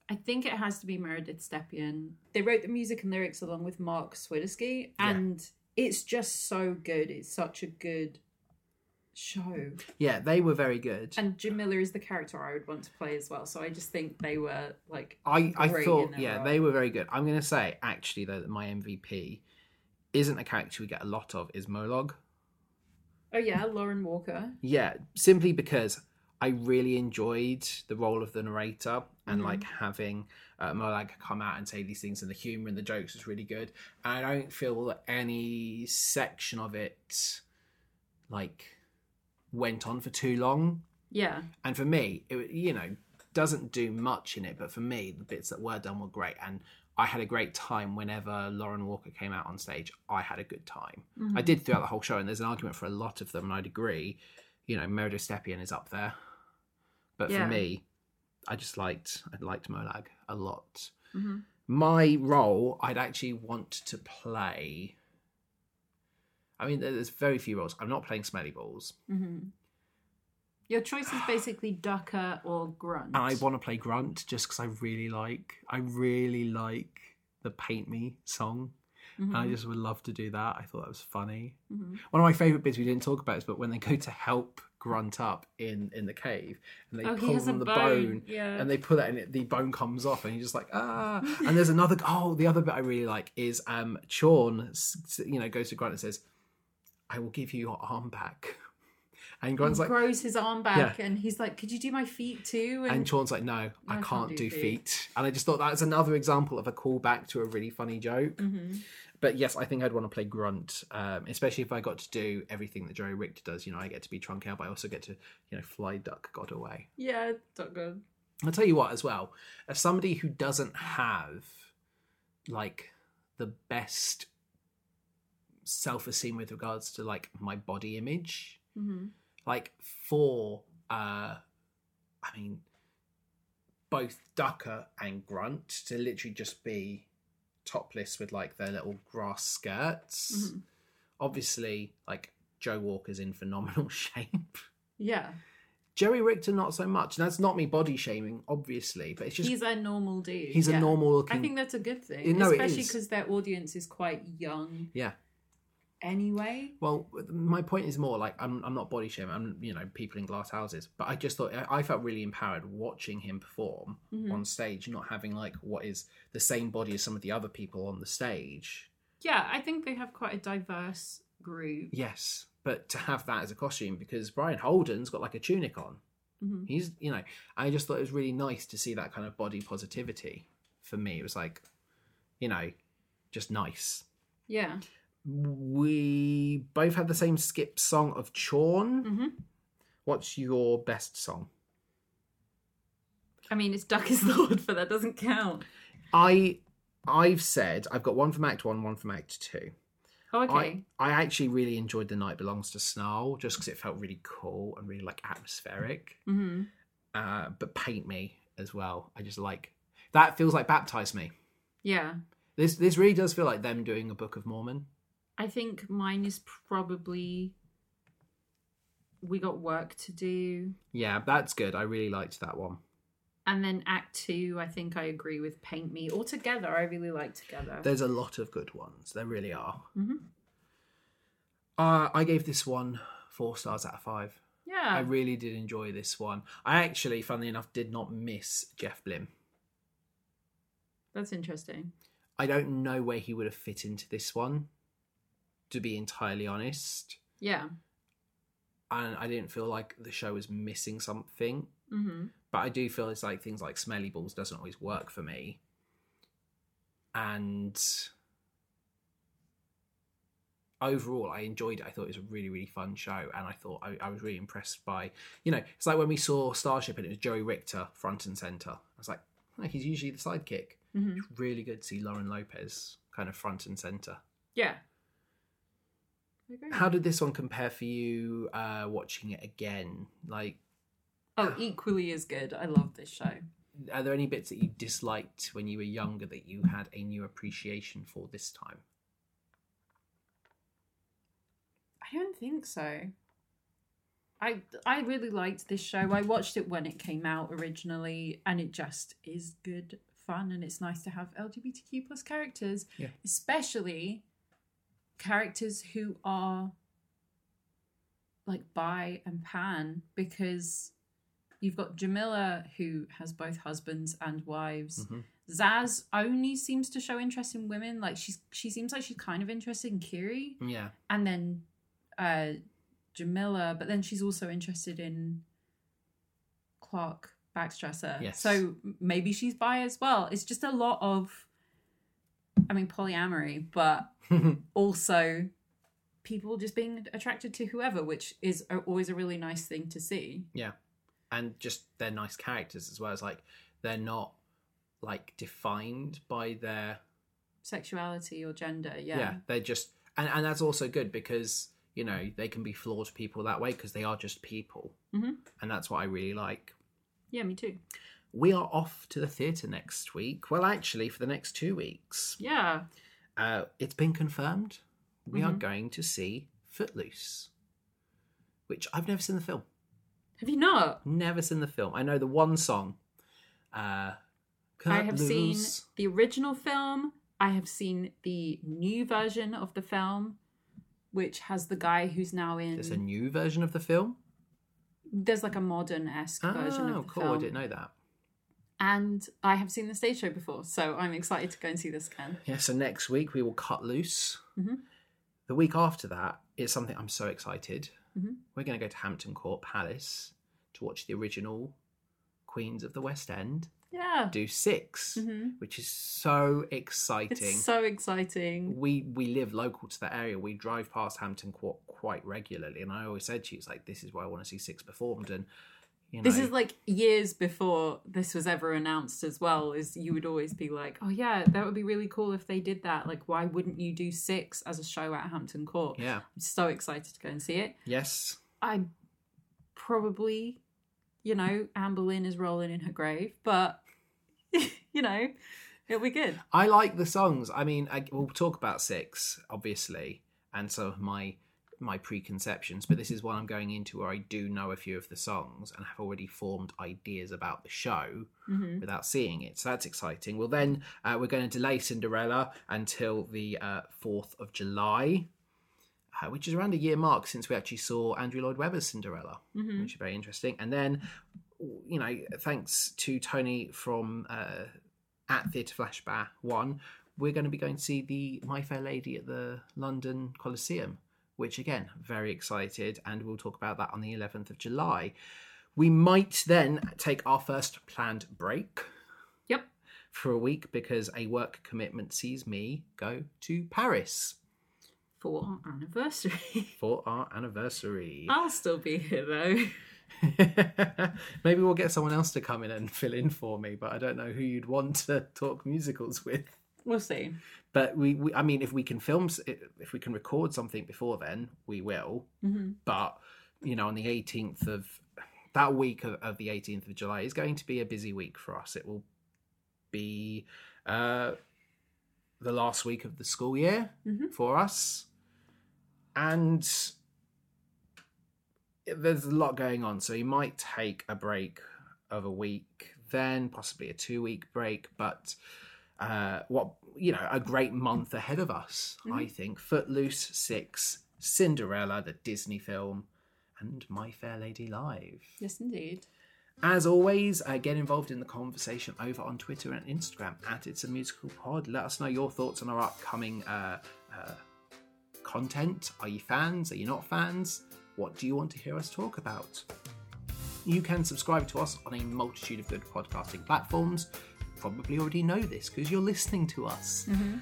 I think it has to be Meredith Stepien. They wrote the music and lyrics along with Mark Swiderski, Yeah. and it's just so good. It's such a good show. Yeah, they were very good. And Jamila is the character I would want to play as well. So I just think they were like, I, I thought, yeah, role. they were very good. I'm going to say, actually, though, that my MVP isn't a character we get a lot of, is Molag. oh yeah, Lauren Walker. Yeah, simply because I really enjoyed the role of the narrator and Mhm. like having uh, Molag come out and say these things, and the humor and the jokes was really good. And I don't feel that any section of it like went on for too long. Yeah, And for me, it you know doesn't do much in it, but for me, the bits that were done were great, and I had a great time whenever Lauren Walker came out on stage. I had a good time. Mhm. I did throughout the whole show, and there's an argument for a lot of them, and I'd agree. You know, Meredith Stepien is up there, but Yeah. for me, I just liked I liked Molag a lot. Mhm. My role, I'd actually want to play. I mean, there's very few roles. I'm not playing Smelly Balls. Mhm. Your choice is basically Ducker or Grunt. And I want to play Grunt just because I really like, I really like the Paint Me song. Mhm. And I just would love to do that. I thought that was funny. Mhm. One of my favourite bits we didn't talk about is but when they go to help Grunt up in in the cave, and they Oh, pull on the bone, bone, yeah. and they pull it, and it, the bone comes off, and he's just like ah. and there's another oh, the other bit I really like is um s- you know, goes to Grunt and says, "I will give you your arm back," and He Grunt's like, grows his arm back and he's like, Could you do my feet too? And, and Chorn's like, "No, I can't can't do do feet." feet," and I just thought that's another example of a callback to a really funny joke. Mhm. But yes, I think I'd want to play Grunt, um, especially if I got to do everything that Joey Richter does. You know, I get to be Trunk Out, but I also get to, you know, fly duck God away. Yeah, not good. I'll tell you what, as well, as somebody who doesn't have like the best self esteem with regards to like my body image, hmm like for, uh, I mean, both Ducker and Grunt to literally just be topless with like their little grass skirts. Mhm. Obviously, like Joe Walker's in phenomenal shape. Yeah. Joey Richter, not so much. And that's not me body shaming, obviously, but it's just he's a normal dude. he's a normal looking. I think that's a good thing. No, especially because their audience is quite young yeah. Anyway. Well, my point is more like I'm, I'm not body shaming. I'm, you know, people in glass houses. But I just thought I I felt really empowered watching him perform Mhm. on stage, not having like what is the same body as some of the other people on the stage. Yeah, I think they have quite a diverse group. Yes, but to have that as a costume because Brian Holden's got like a tunic on. hmm He's, you know, I just thought it was really nice to see that kind of body positivity. For me, it was like, you know, just nice. Yeah. We both had the same skip song of Chorn. hmm What's your best song? I mean, it's Duck is Lord, but that doesn't count. I I've said I've got one from Act One, one from Act Two. Oh, okay. I, I actually really enjoyed The Night Belongs to Snarl just because it felt really cool and really like atmospheric. hmm Uh, but Paint Me as well. I just like that feels like Baptize Me. Yeah. This this really does feel like them doing a Book of Mormon. I think mine is probably We Got Work to Do. Yeah, that's good. I really liked that one. And then Act Two, I think I agree with Paint Me. Altogether, I really like Together. There's a lot of good ones. There really are. Mhm. Uh, I gave this one four stars out of five. yeah. I really did enjoy this one. I actually, funnily enough, did not miss Jeff Blim. That's interesting. I don't know where he would have fit into this one, to be entirely honest. Yeah. And I didn't feel like the show was missing something. hmm But I do feel it's like things like Smelly Balls doesn't always work for me. And overall, I enjoyed it. I thought it was a really, really fun show. And I thought I, I was really impressed by, you know, it's like when we saw Starship and it was Joey Richter front and center. I was like, oh, he's usually the sidekick. hmm It's really good to see Lauren Lopez kind of front and center. Yeah. How did this one compare for you uh, watching it again? Like, Oh, equally as good. I love this show. are there any bits that you disliked when you were younger that you had a new appreciation for this time? I don't think so. I I really liked this show. I watched it when it came out originally, and it just is good fun, and it's nice to have LGBTQ plus characters, Yeah. especially characters who are like bi and pan, because you've got Jamila who has both husbands and wives. Mhm. Zaz only seems to show interest in women. Like she's she seems like she's kind of interested in Kiri Yeah, and then uh Jamila, but then she's also interested in Clark Baxtresser. Yes. So maybe she's bi as well. It's just a lot of I mean polyamory, but also people just being attracted to whoever, which is always a really nice thing to see. Yeah. And just they're nice characters as well. It's like they're not like defined by their Sexuality or gender, yeah. yeah. they're just and and that's also good because you know they can be flawed people that way because they are just people, Mhm. and that's what I really like. Yeah, me too. We are off to the theatre next week. Well, actually, for the next two weeks, Yeah. uh, it's been confirmed we are Mhm. going to see Footloose, which I've never seen the film. Have you not? Never seen the film. I know the one song. Uh, I have seen the original film. I have seen the new version of the film, which has the guy who's now in. There's a new version of the film. There's like a modern esque version Oh, of the cool! film. I didn't know that. And I have seen the stage show before, so I'm excited to go and see this again. Yeah. So next week we will cut loose. Mhm. The week after that is something I'm so excited. Mhm. We're going to go to Hampton Court Palace to watch the original Queens of the West End Yeah. do 6 Mhm. which is so exciting. It's so exciting. we we live local to that area. We drive past Hampton Court quite regularly, and I always said to you, "It's like this is where I want to see Six performed." And you know, This is like years before this was ever announced as well. Is you would always be like, "Oh yeah, that would be really cool if they did that." Like, why wouldn't you do six as a show at Hampton Court? yeah, I'm so excited to go and see it. yes, I probably, you know, Anne Boleyn is rolling in her grave, but you know, it'll be good. I like the songs. I mean, I, we'll talk about Six, obviously, and some of my my preconceptions, but this is one I'm going into where I do know a few of the songs and have already formed ideas about the show hmm without seeing it. So that's exciting. Well, then uh, we're going to delay Cinderella until the uh, 4th of July, uh, which is around a year mark since we actually saw Andrew Lloyd Webber's Cinderella, hmm which is very interesting. And then, you know, thanks to Tony from uh, at Theatre Flashback 1, we're going to be going to see the My Fair Lady at the London Coliseum, which again, very excited, and we'll talk about that on the 11th of July. We might then take our first planned break Yep. for a week because a work commitment sees me go to Paris For our anniversary. for our anniversary. I'll still be here though. Maybe we'll get someone else to come in and fill in for me, but I don't know who you'd want to talk musicals with. We'll see. But we, we I mean, if we can film, if we can record something before then, we will. hmm But you know, on the 18th of that week of, of the 18th of July is going to be a busy week for us. It will be uh, the last week of the school year Mhm. for us, and there's a lot going on. So you might take a break of a week, then possibly a two week break, but. Uh, what you know, a great month ahead of us. I think Footloose, Six, Cinderella, the Disney film, and My Fair Lady Live. Yes, indeed. As always, uh, get involved in the conversation over on Twitter and Instagram at It's a Musical Pod. Let us know your thoughts on our upcoming uh, uh, content. Are you fans? Are you not fans? What do you want to hear us talk about? You can subscribe to us on a multitude of good podcasting platforms. Probably already know this because you're listening to us. Mm-hmm.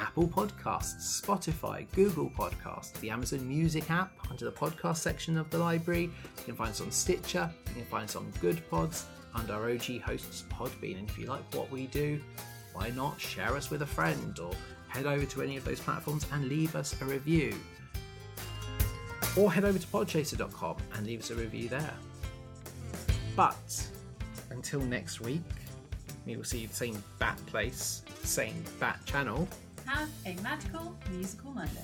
Apple Podcasts, Spotify, Google Podcasts, the Amazon Music app under the podcast section of the library. You can find us on Stitcher, you can find us on Good Pods, and our OG hosts Podbean. And if you like what we do, why not share us with a friend or head over to any of those platforms and leave us a review. Or head over to podchaser.com and leave us a review there. But until next week, we will see the same bat place, same bat channel. Have a magical musical Monday.